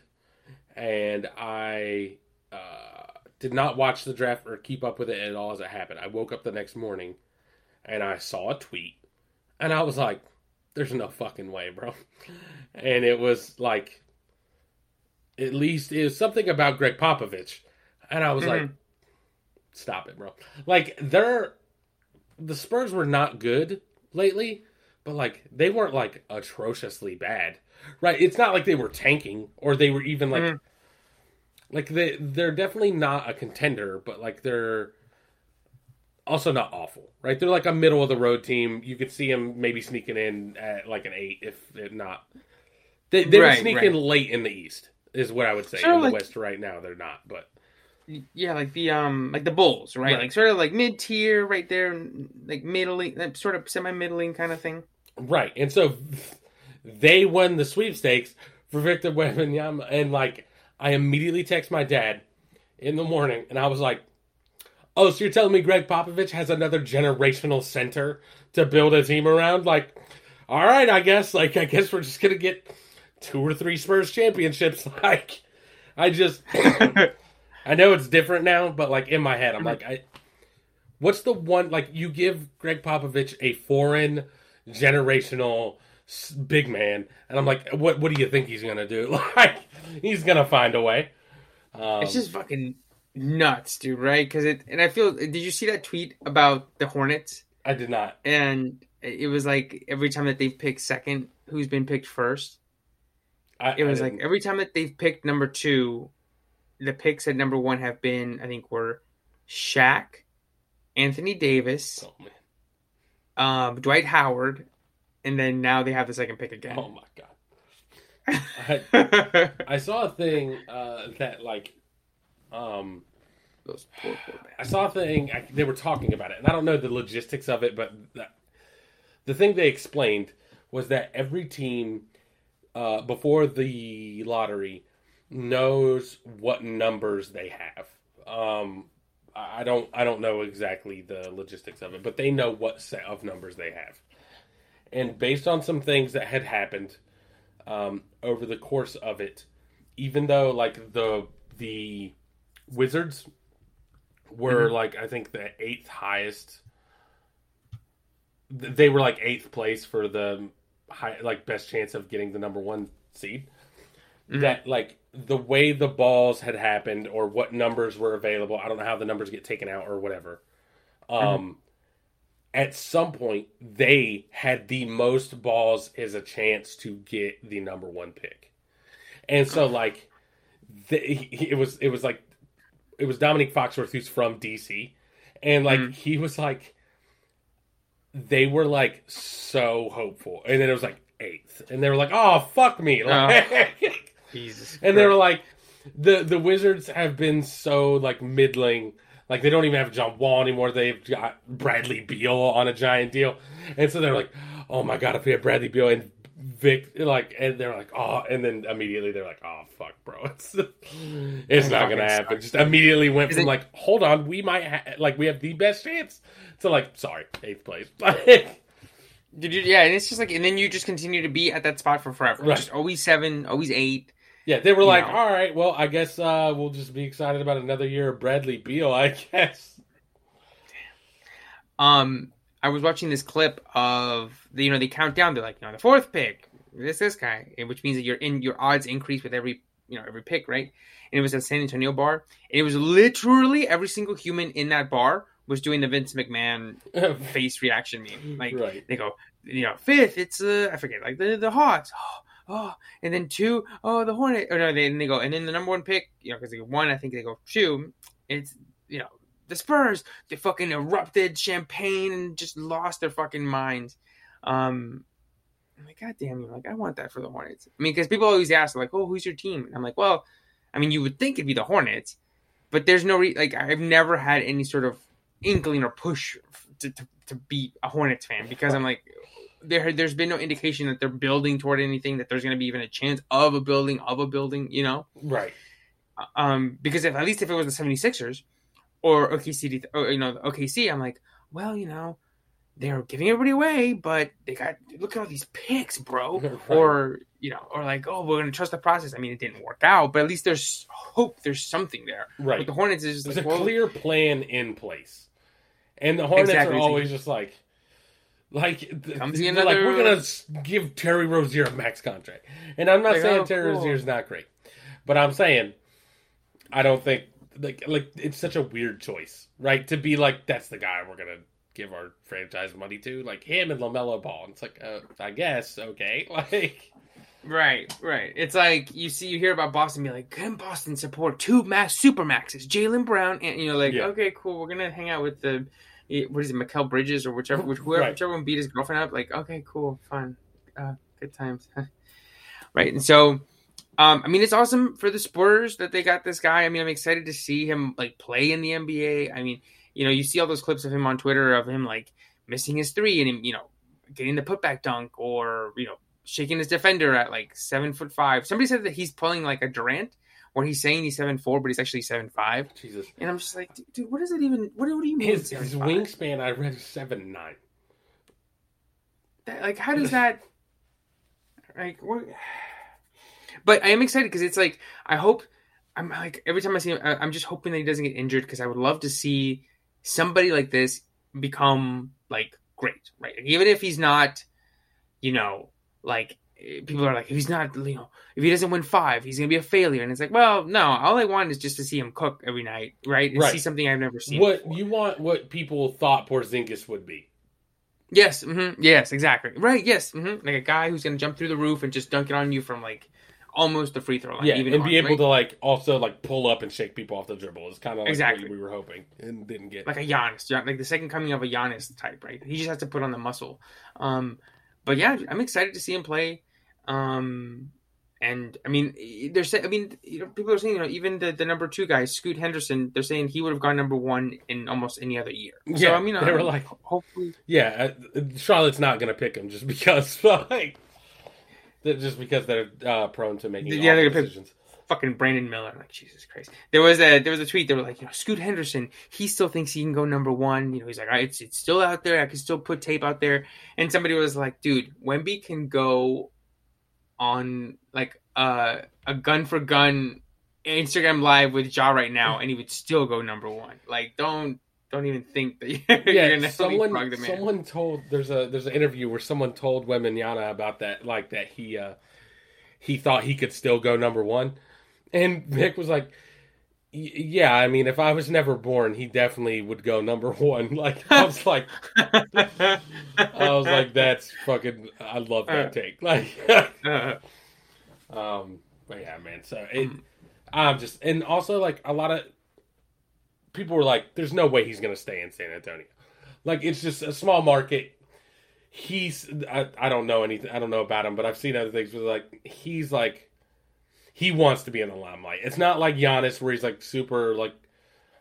and I uh, did not watch the draft or keep up with it at all as it happened. I woke up the next morning, and I saw a tweet, and I was like, "There's no fucking way, bro," and it was like at least it was something about Gregg Popovich, and I was like, Mhm. "Stop it, bro!" Like they're the Spurs were not good lately, but like they weren't like atrociously bad, right? It's not like they were tanking or they were even like Mhm. like they they're definitely not a contender, but like they're also not awful, right? They're like a middle of the road team. You could see them maybe sneaking in at like an eight, if not. They they would sneak right. in late in the East, is what I would say. Sort in the like- West right now, they're not, but Yeah, like the um, like the Bulls, right? Right. Like sort of like mid tier, right there, like middling, like sort of semi middling kind of thing. Right. And so they won the sweepstakes for Victor Wembanyama and like I immediately text my dad in the morning and I was like, "Oh, so you're telling me Gregg Popovich has another generational center to build a team around? Like, all right, I guess like I guess we're just going to get two or three Spurs championships like I just I know it's different now, but like in my head I'm like I What's the one like you give Gregg Popovich a foreign generational big man, and I'm like, what? What do you think he's gonna do? Like, he's gonna find a way. Um, it's just fucking nuts, dude. Right? Because it, and I feel. Did you see that tweet about the Hornets? I did not. And it was like every time that they've picked second, who's been picked first? I, It was like every time that they've picked number two, the picks at number one have been, I think, were Shaq, Anthony Davis, oh um, Dwight Howard, and then now they have the second pick again. oh my god. I, I saw a thing uh, that like, um, Those poor, poor I saw a thing. I, they were talking about it, and I don't know the logistics of it, but the, the thing they explained was that every team uh, before the lottery knows what numbers they have. Um, I don't. I don't know exactly the logistics of it, but they know what set of numbers they have. And based on some things that had happened um, over the course of it, even though like the the Wizards were like I think the eighth highest. They were like eighth place for the high, like best chance of getting the number one seed. Mhm. that like the way the balls had happened or what numbers were available. I don't know how the numbers get taken out or whatever. Um, at some point they had the most balls as a chance to get the number one pick, and so like the, it was it was like it was Domonique Foxworth who's from DC, and like Mhm. he was like they were like so hopeful, and then it was like eighth, and they were like, "Oh fuck me!" Like, Jesus. and they were like, the the Wizards have been so like middling. Like they don't even have John Wall anymore. They've got Bradley Beal on a giant deal, and so they're like, "Oh my god, if we had Bradley Beal and Vic, like," and they're like, "Oh," and then immediately they're like, "Oh fuck, bro, it's it's not gonna happen." sucks. Just immediately went Is from it- like, "Hold on, we might ha- like we have the best chance," to like, "Sorry, eighth place." Like, Did you? Yeah, and it's just like, and then you just continue to be at that spot for forever. Right. Just always seven, always eight. yeah, they were like, know. "All right, well, I guess uh, we'll just be excited about another year of Bradley Beal, I guess." Um, I was watching this clip of the, you know, they count down. They're like, you know, the fourth pick, this this guy, which means that your in your odds increase with every you know every pick, right? And it was a San Antonio bar, and it was literally every single human in that bar was doing the Vince McMahon face reaction meme. Like right. they go, you know, fifth, it's uh, I forget, like the the Hawks, oh, oh, and then two, oh, the Hornet, or no, they, and they go, and then the number one pick, you know, because they go one, I think they go two, it's you know the Spurs, they fucking erupted champagne and just lost their fucking minds. Um, I'm like, God damn you, like I want that for the Hornets. I mean, because people always ask, like, oh, who's your team? And I'm like, well, I mean, you would think it'd be the Hornets, but there's no re- like I've never had any sort of inkling or push to, to, to be a Hornets fan because I'm like there there's been no indication that they're building toward anything that there's going to be even a chance of a building of a building you know Right. um because if at least if it was the 76ers or OKC or you know OKC I'm like well you know they're giving everybody away but they got look at all these picks bro Right. or you know or like oh we're going to trust the process I mean it didn't work out but at least there's hope there's something there Right. with the Hornets is just There's like a well, clear plan in place, and the Hornets Exactly. are always just like, like, Comes another- like we're gonna give Terry Rozier a max contract, and I'm not Like, saying oh, Terry cool. Rozier's not great, but I'm saying I don't think like like it's such a weird choice, right? To be like that's the guy we're gonna give our franchise money to, like him and Lamelo Ball. And it's like, uh, I guess okay, like Right, right. It's like you see, you hear about Boston, be like, "Can Boston support two max super maxes, Jaylen Brown?" And you know, like, Yeah. okay, cool, we're gonna hang out with the eh, what is it, Mikal Bridges or whichever, which, whoever, Right. whichever one beat his girlfriend up. Like, okay, cool, fun, uh, good times, right? And so, um, I mean, it's awesome for the Spurs that they got this guy. I mean, I'm excited to see him like play in the NBA. I mean, you know, you see all those clips of him on Twitter of him like missing his three and him, you know, getting the putback dunk or you know shaking his defender at like seven foot five. Somebody said that he's pulling like a Durant, where he's saying he's seven four, but he's actually seven five. Jesus. And I'm just like, dude, what is it even? What, what do you mean? His, his wingspan, I read seven nine. That- like, how does that? Like, what? But I am excited because it's like I hope. I'm like every time I see him, I'm just hoping that he doesn't get injured because I would love to see somebody like this become like great, right? Even if he's not, you know, like eh, people are like, if he's not, you know, if he doesn't win five, he's gonna be a failure. And it's like, well, no, all I want is just to see him cook every night, right? And Right. see something I've never seen. What before. you want? What people thought Porzingis would be? Yes, hmm yes, exactly. Right, yes, hmm like a guy who's gonna jump through the roof and just dunk it on you from like almost the free throw line. Yeah, even and be able to like also like pull up and shake people off the dribble is kind of like Exactly. what we were hoping and didn't get. like a Giannis, like the second coming of a Giannis type, right? He just has to put on the muscle. Um, but yeah, I'm excited to see him play. Um, and I mean, they're saying, I mean, you know, people are saying, you know, even the, the number two guy, Scoot Henderson, they're saying he would have gone number one in almost any other year. so Yeah, I mean, they were uh, like- hopefully, yeah, uh, Charlotte's not going to pick him just because like just because they're uh, prone to making Yeah, they're decisions. fucking Brandon Miller. Like Jesus Christ. There was a there was a tweet. They were like, you know, Scoot Henderson. He still thinks he can go number one. You know, he's like, "Ah, it's it's still out there. I can still put tape out there. And somebody was like, dude, Wemby can go on like uh, a gun for gun Instagram live with Ja right now, and he would still go number one. Like, don't don't even think that you're, Yeah, gonna someone leapfrog the man. someone told there's a there's an interview where someone told Wembanyama about that like that he uh he thought he could still go number one. And Vic was like, yeah, I mean, if I was never born, he definitely would go number one. Like I was like, I was like, that's fucking. I love that take. Like, um, but yeah, man. So it, I'm just, and also like a lot of people were like, "There's no way he's gonna stay in San Antonio." Like it's just a small market. He's, I, I don't know anything. I don't know about him, but I've seen other things. Where like he's like he wants to be in the limelight. It's not like Giannis where he's like super like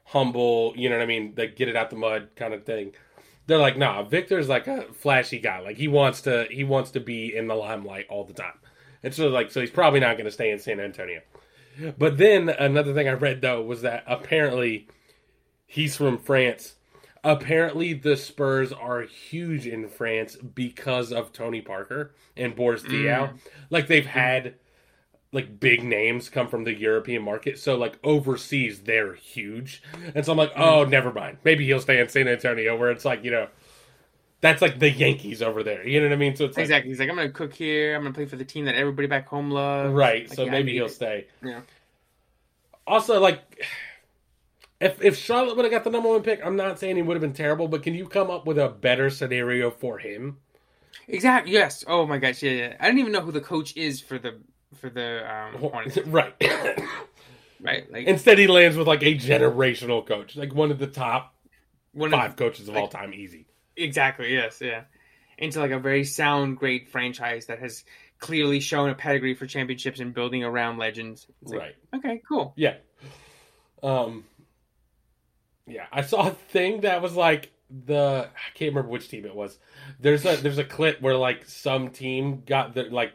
humble, you know what I mean, like get it out the mud kind of thing. They're like, nah, Victor's like a flashy guy. Like he wants to he wants to be in the limelight all the time. And so like so he's probably not gonna stay in San Antonio. But then another thing I read though was that apparently he's from France. Apparently the Spurs are huge in France because of Tony Parker and Boris mm. Diaw. Like they've mm. had like big names come from the European market. So like overseas, they're huge. And so I'm like, oh, mm. never mind. Maybe he'll stay in San Antonio, where it's like you know, that's like the Yankees over there. You know what I mean? So it's like, exactly. He's like, I'm gonna cook here. I'm gonna play for the team that everybody back home loves. right. Like, so yeah, maybe he'll it. stay. Yeah. Also, like. If, if Charlotte would have got the number one pick, I'm not saying he would have been terrible, but can you come up with a better scenario for him? Exactly. Yes. Oh my gosh. Yeah. Yeah. I don't even know who the coach is for the for the um, Hornets. right. Right. Like Instead, he lands with like a generational coach, like one of the top one of- five coaches of all time, easy. Exactly. Yes. Yeah. Into like a very sound, great franchise that has clearly shown a pedigree for championships and building around legends. It's like, Right. Okay. Cool. Yeah. Um. Yeah, I saw a thing that was like the I can't remember which team it was. There's a there's a clip where like some team got the like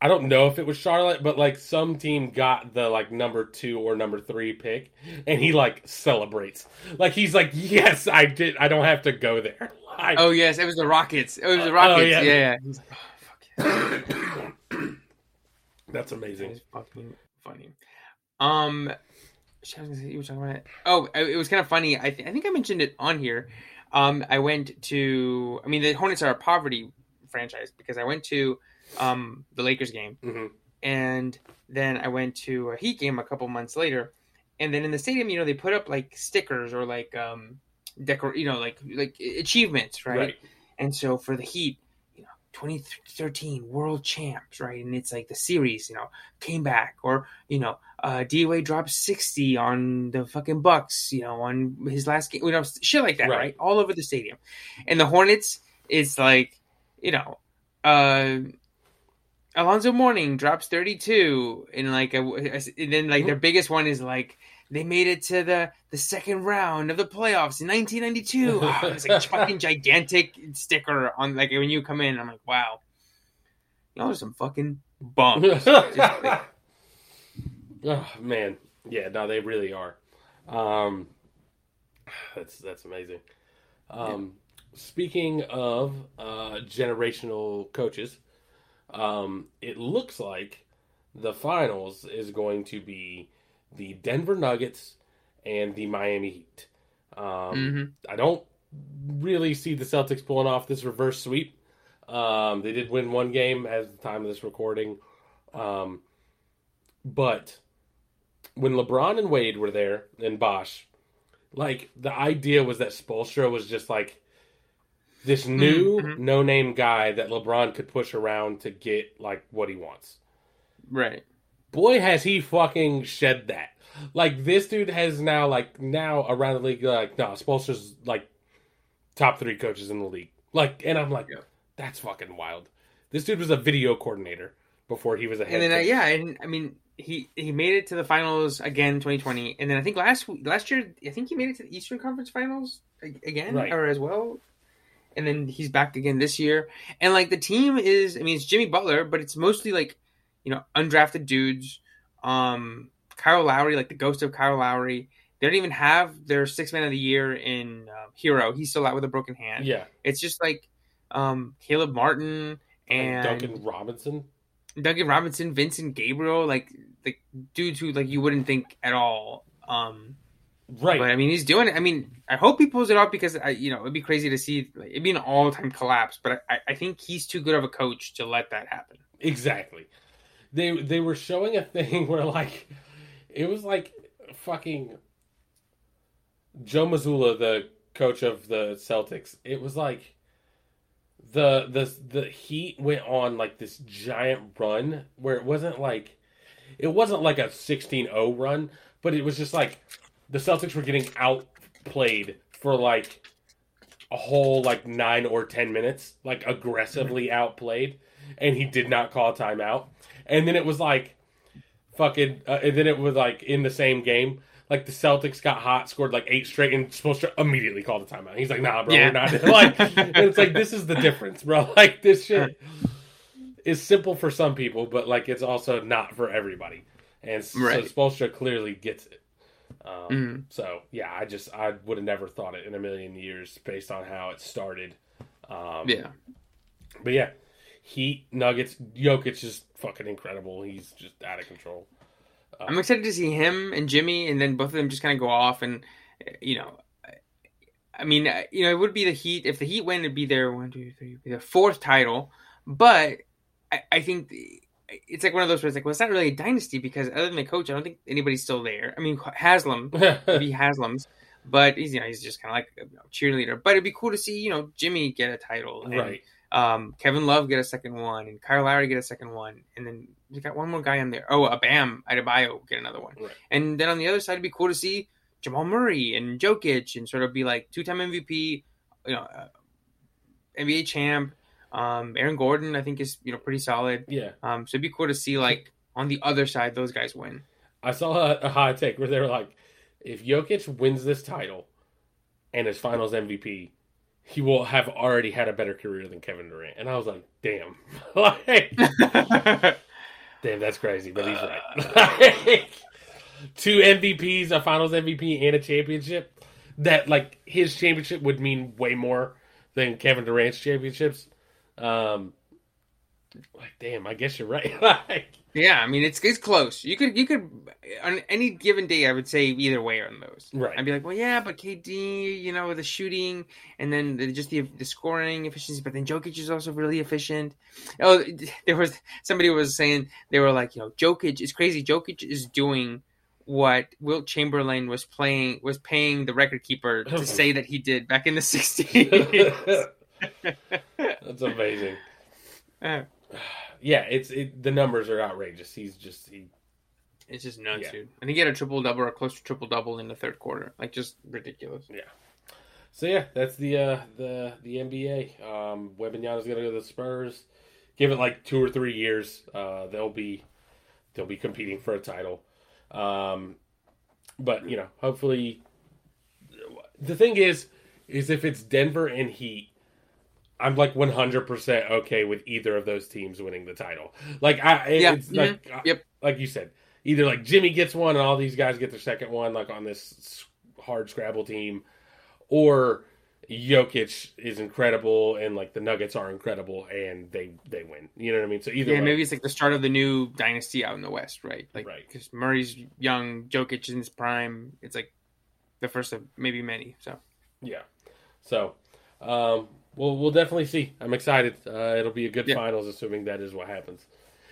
I don't know if it was Charlotte, but like some team got the like number two or number three pick, and he like celebrates. Like he's like, "Yes, I did. I don't have to go there." Like, Oh yes, it was the Rockets. It was the Oh, Rockets. yeah. yeah. yeah. He's like, oh, yeah. That's amazing. is fucking funny. Um, I was you were talking about it. Oh, it was kind of funny. I, th- I think I mentioned it on here. Um, I went to. I mean, the Hornets are a poverty franchise because I went to um the Lakers game, hmm and then I went to a Heat game a couple months later, and then in the stadium, you know, they put up like stickers or like um decor, you know, like like achievements, right? Right. And so for the Heat, 2013 world champs, right? And it's like the series, you know, came back, or you know, uh, D-Wade dropped 60 on the fucking Bucks, you know, on his last game, you know, shit like that, Right. right? All over the stadium. And the Hornets, it's like, you know, uh. Alonzo Mourning drops 32 in like a, and then like their biggest one is like they made it to the the second round of the playoffs in 1992. Ah, it's like fucking gigantic sticker on like when you come in. I'm like, wow, y'all are some fucking bums. Like- oh man, yeah, no, they really are. Um, that's that's amazing. Um, Speaking of uh, generational coaches, um, it looks like the finals is going to be the Denver Nuggets and the Miami Heat. Um, Mhm. I don't really see the Celtics pulling off this reverse sweep. Um, they did win one game at the time of this recording. Um, but when LeBron and Wade were there and Bosh, like the idea was that Spoelstra was just like this new Mhm. no name guy that LeBron could push around to get like what he wants. Right. Boy, has he fucking shed that. Like this dude has now like now around the league like no Spoelstra's like top three coaches in the league. Like and I'm like Yeah. that's fucking wild. This dude was a video coordinator before he was a head And then uh, yeah, and I mean he he made it to the finals again 2020, and then I think last last year I think he made it to the Eastern Conference Finals again Right. or as well. And then he's back again this year. And like the team is I mean it's Jimmy Butler, but it's mostly like, you know, undrafted dudes. Um Kyle Lowry, like the ghost of Kyle Lowry. They don't even have their six man of the year in uh, Herro. He's still out with a broken hand. yeah. It's just like um Caleb Martin And and Duncan Robinson. Duncan Robinson, Vincent Gabriel, like the dudes who like you wouldn't think at all. Um, Right. But I mean, he's doing it. I mean, I hope he pulls it off because I, you know, it'd be crazy to see. Like, it'd be an all-time collapse. But I, I think he's too good of a coach to let that happen. Exactly. They they were showing a thing where like it was like fucking Joe Mazzulla, the coach of the Celtics. It was like the the the Heat went on like this giant run where it wasn't like it wasn't like a 16-0 run, but it was just like the Celtics were getting outplayed for like a whole like 9 or 10 minutes, like aggressively outplayed and he did not call timeout. And then it was like fucking uh, and then it was like in the same game like the Celtics got hot, scored like eight straight, and supposed to immediately call the timeout. He's like, "Nah, bro, Yeah. we're not." like, and it's like this is the difference, bro. Like this shit is simple for some people, but like it's also not for everybody. And Right. so Spoelstra clearly gets it. Um, Mhm. So yeah, I just I would have never thought it in a million years based on how it started. Um, Yeah, but yeah, Heat Nuggets Jokic is just fucking incredible. He's just out of control. I'm excited to see him and Jimmy, and then both of them just kind of go off. And you know, I mean, you know, it would be the Heat if the Heat win, it'd be their one, two, three, their fourth title. But I, I think the- it's like one of those where it's like, well, it's not really a dynasty because other than the coach, I don't think anybody's still there. I mean, Haslem, maybe Haslem's, but he's you know he's just kind of like a cheerleader. But it'd be cool to see you know Jimmy get a title, and, right. Um, Kevin Love get a second one, and Kyle Lowry get a second one, and then you got one more guy in there. Oh, a Bam Adebayo get another one, Right. and then on the other side, it'd be cool to see Jamal Murray and Jokic, and sort of be like two-time MVP, you know, uh, NBA champ. Um, Aaron Gordon, I think, is you know pretty solid. Yeah. Um, so it'd be cool to see like on the other side those guys win. I saw a, a hot take where they were like, if Jokic wins this title and is finals MVP, he will have already had a better career than Kevin Durant. And I was like, damn. like, damn, that's crazy, but he's right. Two MVPs, a finals MVP, and a championship. That, like, his championship would mean way more than Kevin Durant's championships. Um, like, damn, I guess you're right. like, Yeah, I mean it's it's close. You could you could on any given day I would say either way on those. Right. I'd be like, well, yeah, but KD, you know, the shooting and then the, just the the scoring efficiency. But then Jokic is also really efficient. Oh, there was somebody was saying they were like, you know, Jokic is crazy. Jokic is doing what Wilt Chamberlain was playing was paying the record keeper to say that he did back in the '60s. That's amazing. Uh, Yeah, it's it, the numbers are outrageous. He's just he, it's just nuts, Yeah. dude. I think he had a triple double or close to triple double in the third quarter. Like just ridiculous. Yeah. So yeah, that's the uh the the NBA. Um Wembanyama's gonna go to the Spurs. Give it like two or three years. Uh they'll be they'll be competing for a title. Um but you know, hopefully the thing is is if it's Denver and Heat I'm like 100% okay with either of those teams winning the title. Like I Yeah, it's like uh, Yep. like you said, either like Jimmy gets one and all these guys get their second one, like on this hard scrabble team, or Jokic is incredible and like the Nuggets are incredible and they they win. You know what I mean? So either Yeah, way, maybe it's like the start of the new dynasty out in the West, right? Like, Right. because Murray's young, Jokic is in his prime. It's like the first of maybe many. So yeah. So, um, we'll we'll definitely see. I'm excited. Uh, it'll be a good Yeah. finals, assuming that is what happens.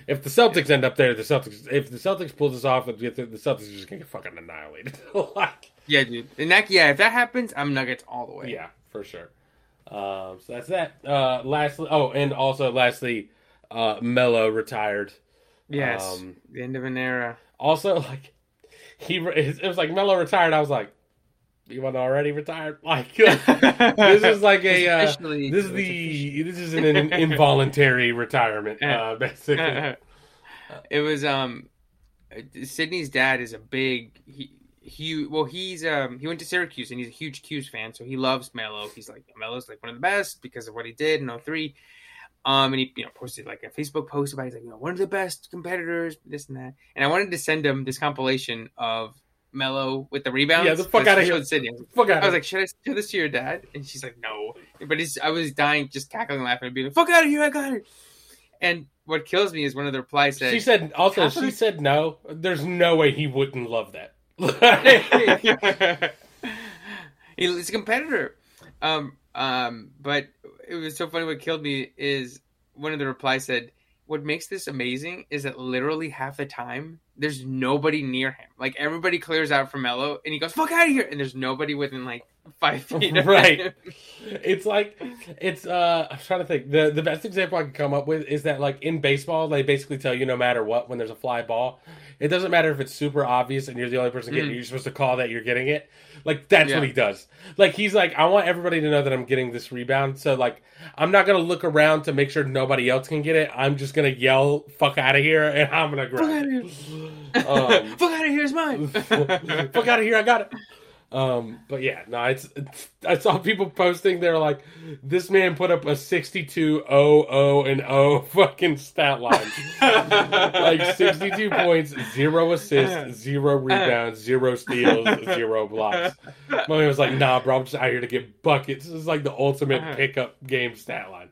If the Celtics end up there, the Celtics. If the Celtics pull this off, the, the Celtics are just gonna get fucking annihilated. like, yeah, dude. And that yeah, if that happens, I'm Nuggets all the way. Yeah, for sure. Um, so that's that. Uh, lastly, oh, and also lastly, uh, Melo retired. Yes. Um, the end of an era. Also, like he, it was like Melo retired. I was like, you want already retired? Like this is like a uh, this is the this is an in- involuntary retirement, uh, basically. it was um Sydney's dad is a big he he well he's um he went to Syracuse and he's a huge 'Cuse fan so he loves Melo he's like Melo's like one of the best because of what he did in 03 um and he you know posted like a Facebook post about it. he's like you know one of the best competitors this and that and I wanted to send him this compilation of Melo with the rebounds Yeah, the fuck out of here. Sydney. I was like, Fuck out I was like, should I show this to your dad? And she's like, no. But it's, I was dying, just cackling, laughing, and being like, fuck out of here, I got it. And what kills me is one of the replies said, she said also of she said no. There's no way he wouldn't love that. he's a competitor. Um, um, but it was so funny. What killed me is one of the replies said, "What makes this amazing is that literally half the time there's nobody near him. Like everybody clears out for Melo, and he goes fuck out of here, and there's nobody within like five feet. right. It's like it's. uh I'm trying to think. the The best example I can come up with is that like in baseball, they basically tell you no matter what when there's a fly ball, it doesn't matter if it's super obvious and you're the only person getting. Mm. it, You're supposed to call that you're getting it. Like that's Yeah. what he does. Like he's like, I want everybody to know that I'm getting this rebound. So like, I'm not gonna look around to make sure nobody else can get it. I'm just gonna yell "fuck out of here" and I'm gonna Fuck out grab of it. here! Um, fuck out of here! It's mine. fuck out of here! I got it. Um, but yeah, no, it's, it's. I saw people posting. They're like, "This man put up a 62 0 0 and 0 fucking stat line, like 62 points, zero assists, zero rebounds, zero steals, zero blocks." My man was like, "Nah, bro, I'm just out here to get buckets. This is like the ultimate pickup game stat line."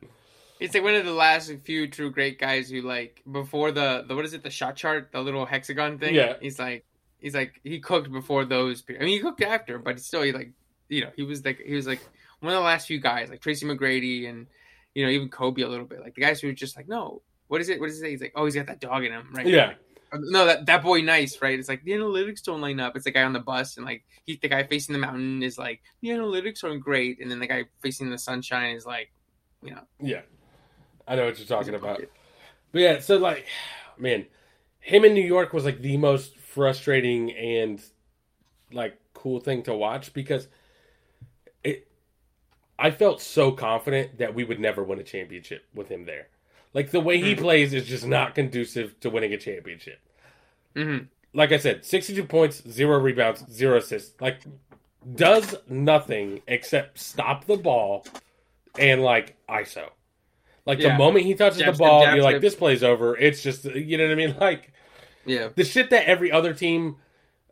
It's like one of the last few true great guys who like before the the what is it the shot chart the little hexagon thing. Yeah. he's like he's like he cooked before those. I mean, he cooked after, but still, he like you know he was like he was like one of the last few guys like Tracy McGrady and you know even Kobe a little bit like the guys who were just like no what is it what is it he's like oh he's got that dog in him right Yeah, no that that boy nice right it's like the analytics don't line up it's the guy on the bus and like he the guy facing the mountain is like the analytics aren't great and then the guy facing the sunshine is like you know yeah. I know what you're talking about. But yeah, so like, man, him in New York was like the most frustrating and like cool thing to watch because it. I felt so confident that we would never win a championship with him there. Like the way he Mhm. plays is just not conducive to winning a championship. Mhm. Like I said, 62 points, zero rebounds, zero assists. Like does nothing except stop the ball and like ISO. Like the moment he touches the ball, you're like, this play's over. It's just, you know what I mean? Like yeah the shit that every other team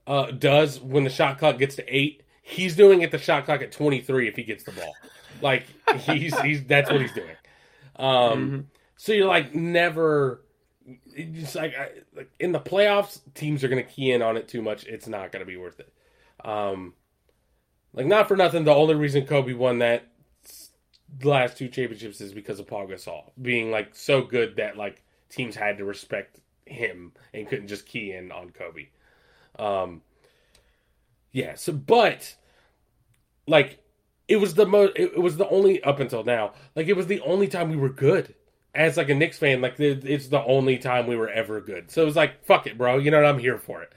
uh, does when the shot clock gets to eight, he's doing at the shot clock at 23 if he gets the ball. Like he's he's that's what he's doing. Um, Mhm. so you're like never. It's like, I, like in the playoffs, teams are going to key in on it too much. It's not going to be worth it. Um, like not for nothing, the only reason Kobe won that last two championships is because of Pau Gasol being like so good that like teams had to respect him and couldn't just key in on Kobe. Um, yeah. So, but like it was the most. It, it was the only up until now. Like it was the only time we were good as like a Knicks fan. Like it- it's the only time we were ever good. So it was like fuck it, bro. You know what? I'm here for it.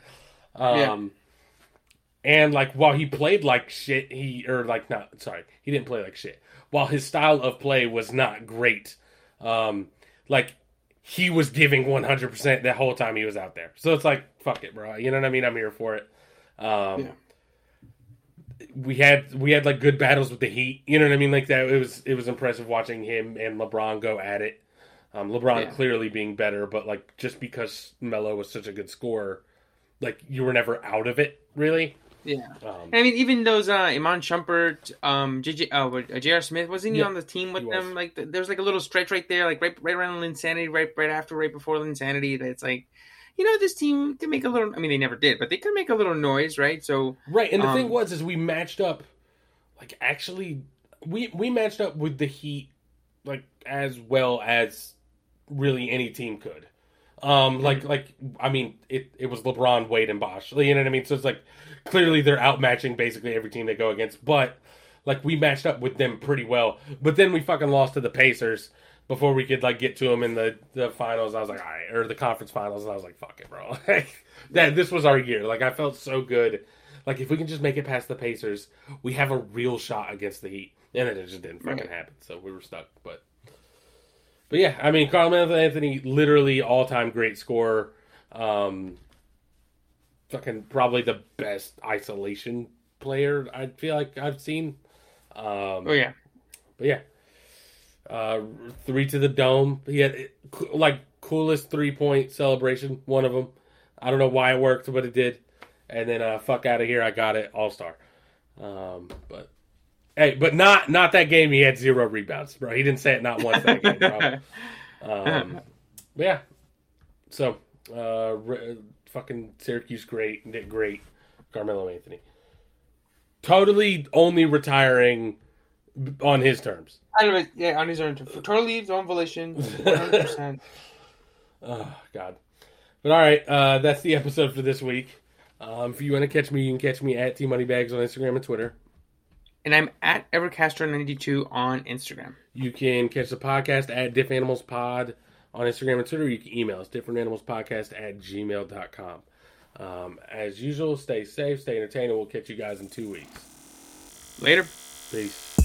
Um, Yeah. and like while he played like shit, he or like not sorry, he didn't play like shit. While his style of play was not great, um, like he was giving 100% the whole time he was out there. So it's like fuck it, bro. You know what I mean? I'm here for it. Um, Yeah. we had we had like good battles with the Heat. You know what I mean? Like that. It was it was impressive watching him and LeBron go at it. Um, LeBron Yeah. clearly being better, but like just because Melo was such a good scorer, like you were never out of it really. Yeah Um, I mean, even those uh, Iman Shumpert, um, JJ, uh, uh, J.R. Smith, wasn't he Yeah, on the team with them? was. Like, th- there's like a little stretch right there, like right, right around Linsanity, right, right after, right before Linsanity. That's like, you know, this team can make a little. I mean, they never did, but they could make a little noise, right? So, Right, and the Um, thing was, is we matched up, like actually, we we matched up with the Heat, like as well as really any team could. Um, like like I mean, it it was LeBron, Wade, and Bosh. You know what I mean? So it's like clearly they're outmatching basically every team they go against, but like we matched up with them pretty well. But then we fucking lost to the Pacers before we could like get to them in the the finals. I was like, all right, or the conference finals, and I was like, fuck it, bro. that this was our year. Like I felt so good. Like if we can just make it past the Pacers, we have a real shot against the Heat. And it just didn't fucking Right. happen, so we were stuck. But but yeah, I mean, Carl Anthony, literally all time great scorer. Um, fucking probably the best isolation player I feel like I've seen. Um, oh yeah, but yeah, uh, three to the dome. He had like coolest three point celebration. One of them. I don't know why it worked, but it did. And then uh, fuck out of here. I got it. All star. Um, but hey, but not not that game. He had zero rebounds, bro. He didn't say it not once that game, bro. Um, but yeah. So, uh, re- fucking Syracuse, great, did great. Carmelo Anthony. Totally only retiring on his terms. I don't know, yeah, on his own, totally his own volition, one hundred percent. Oh God. But all right, uh, that's the episode for this week. Um, if you want to catch me, you can catch me at T Moneybags on Instagram and Twitter. And I'm at Evercastro92 on Instagram. You can catch the podcast at Diff Animals Pod on Instagram and Twitter. You can email us, differentanimalspodcast at gmail.com. Um, as usual, stay safe, stay entertained, and we'll catch you guys in two weeks. Later. Peace.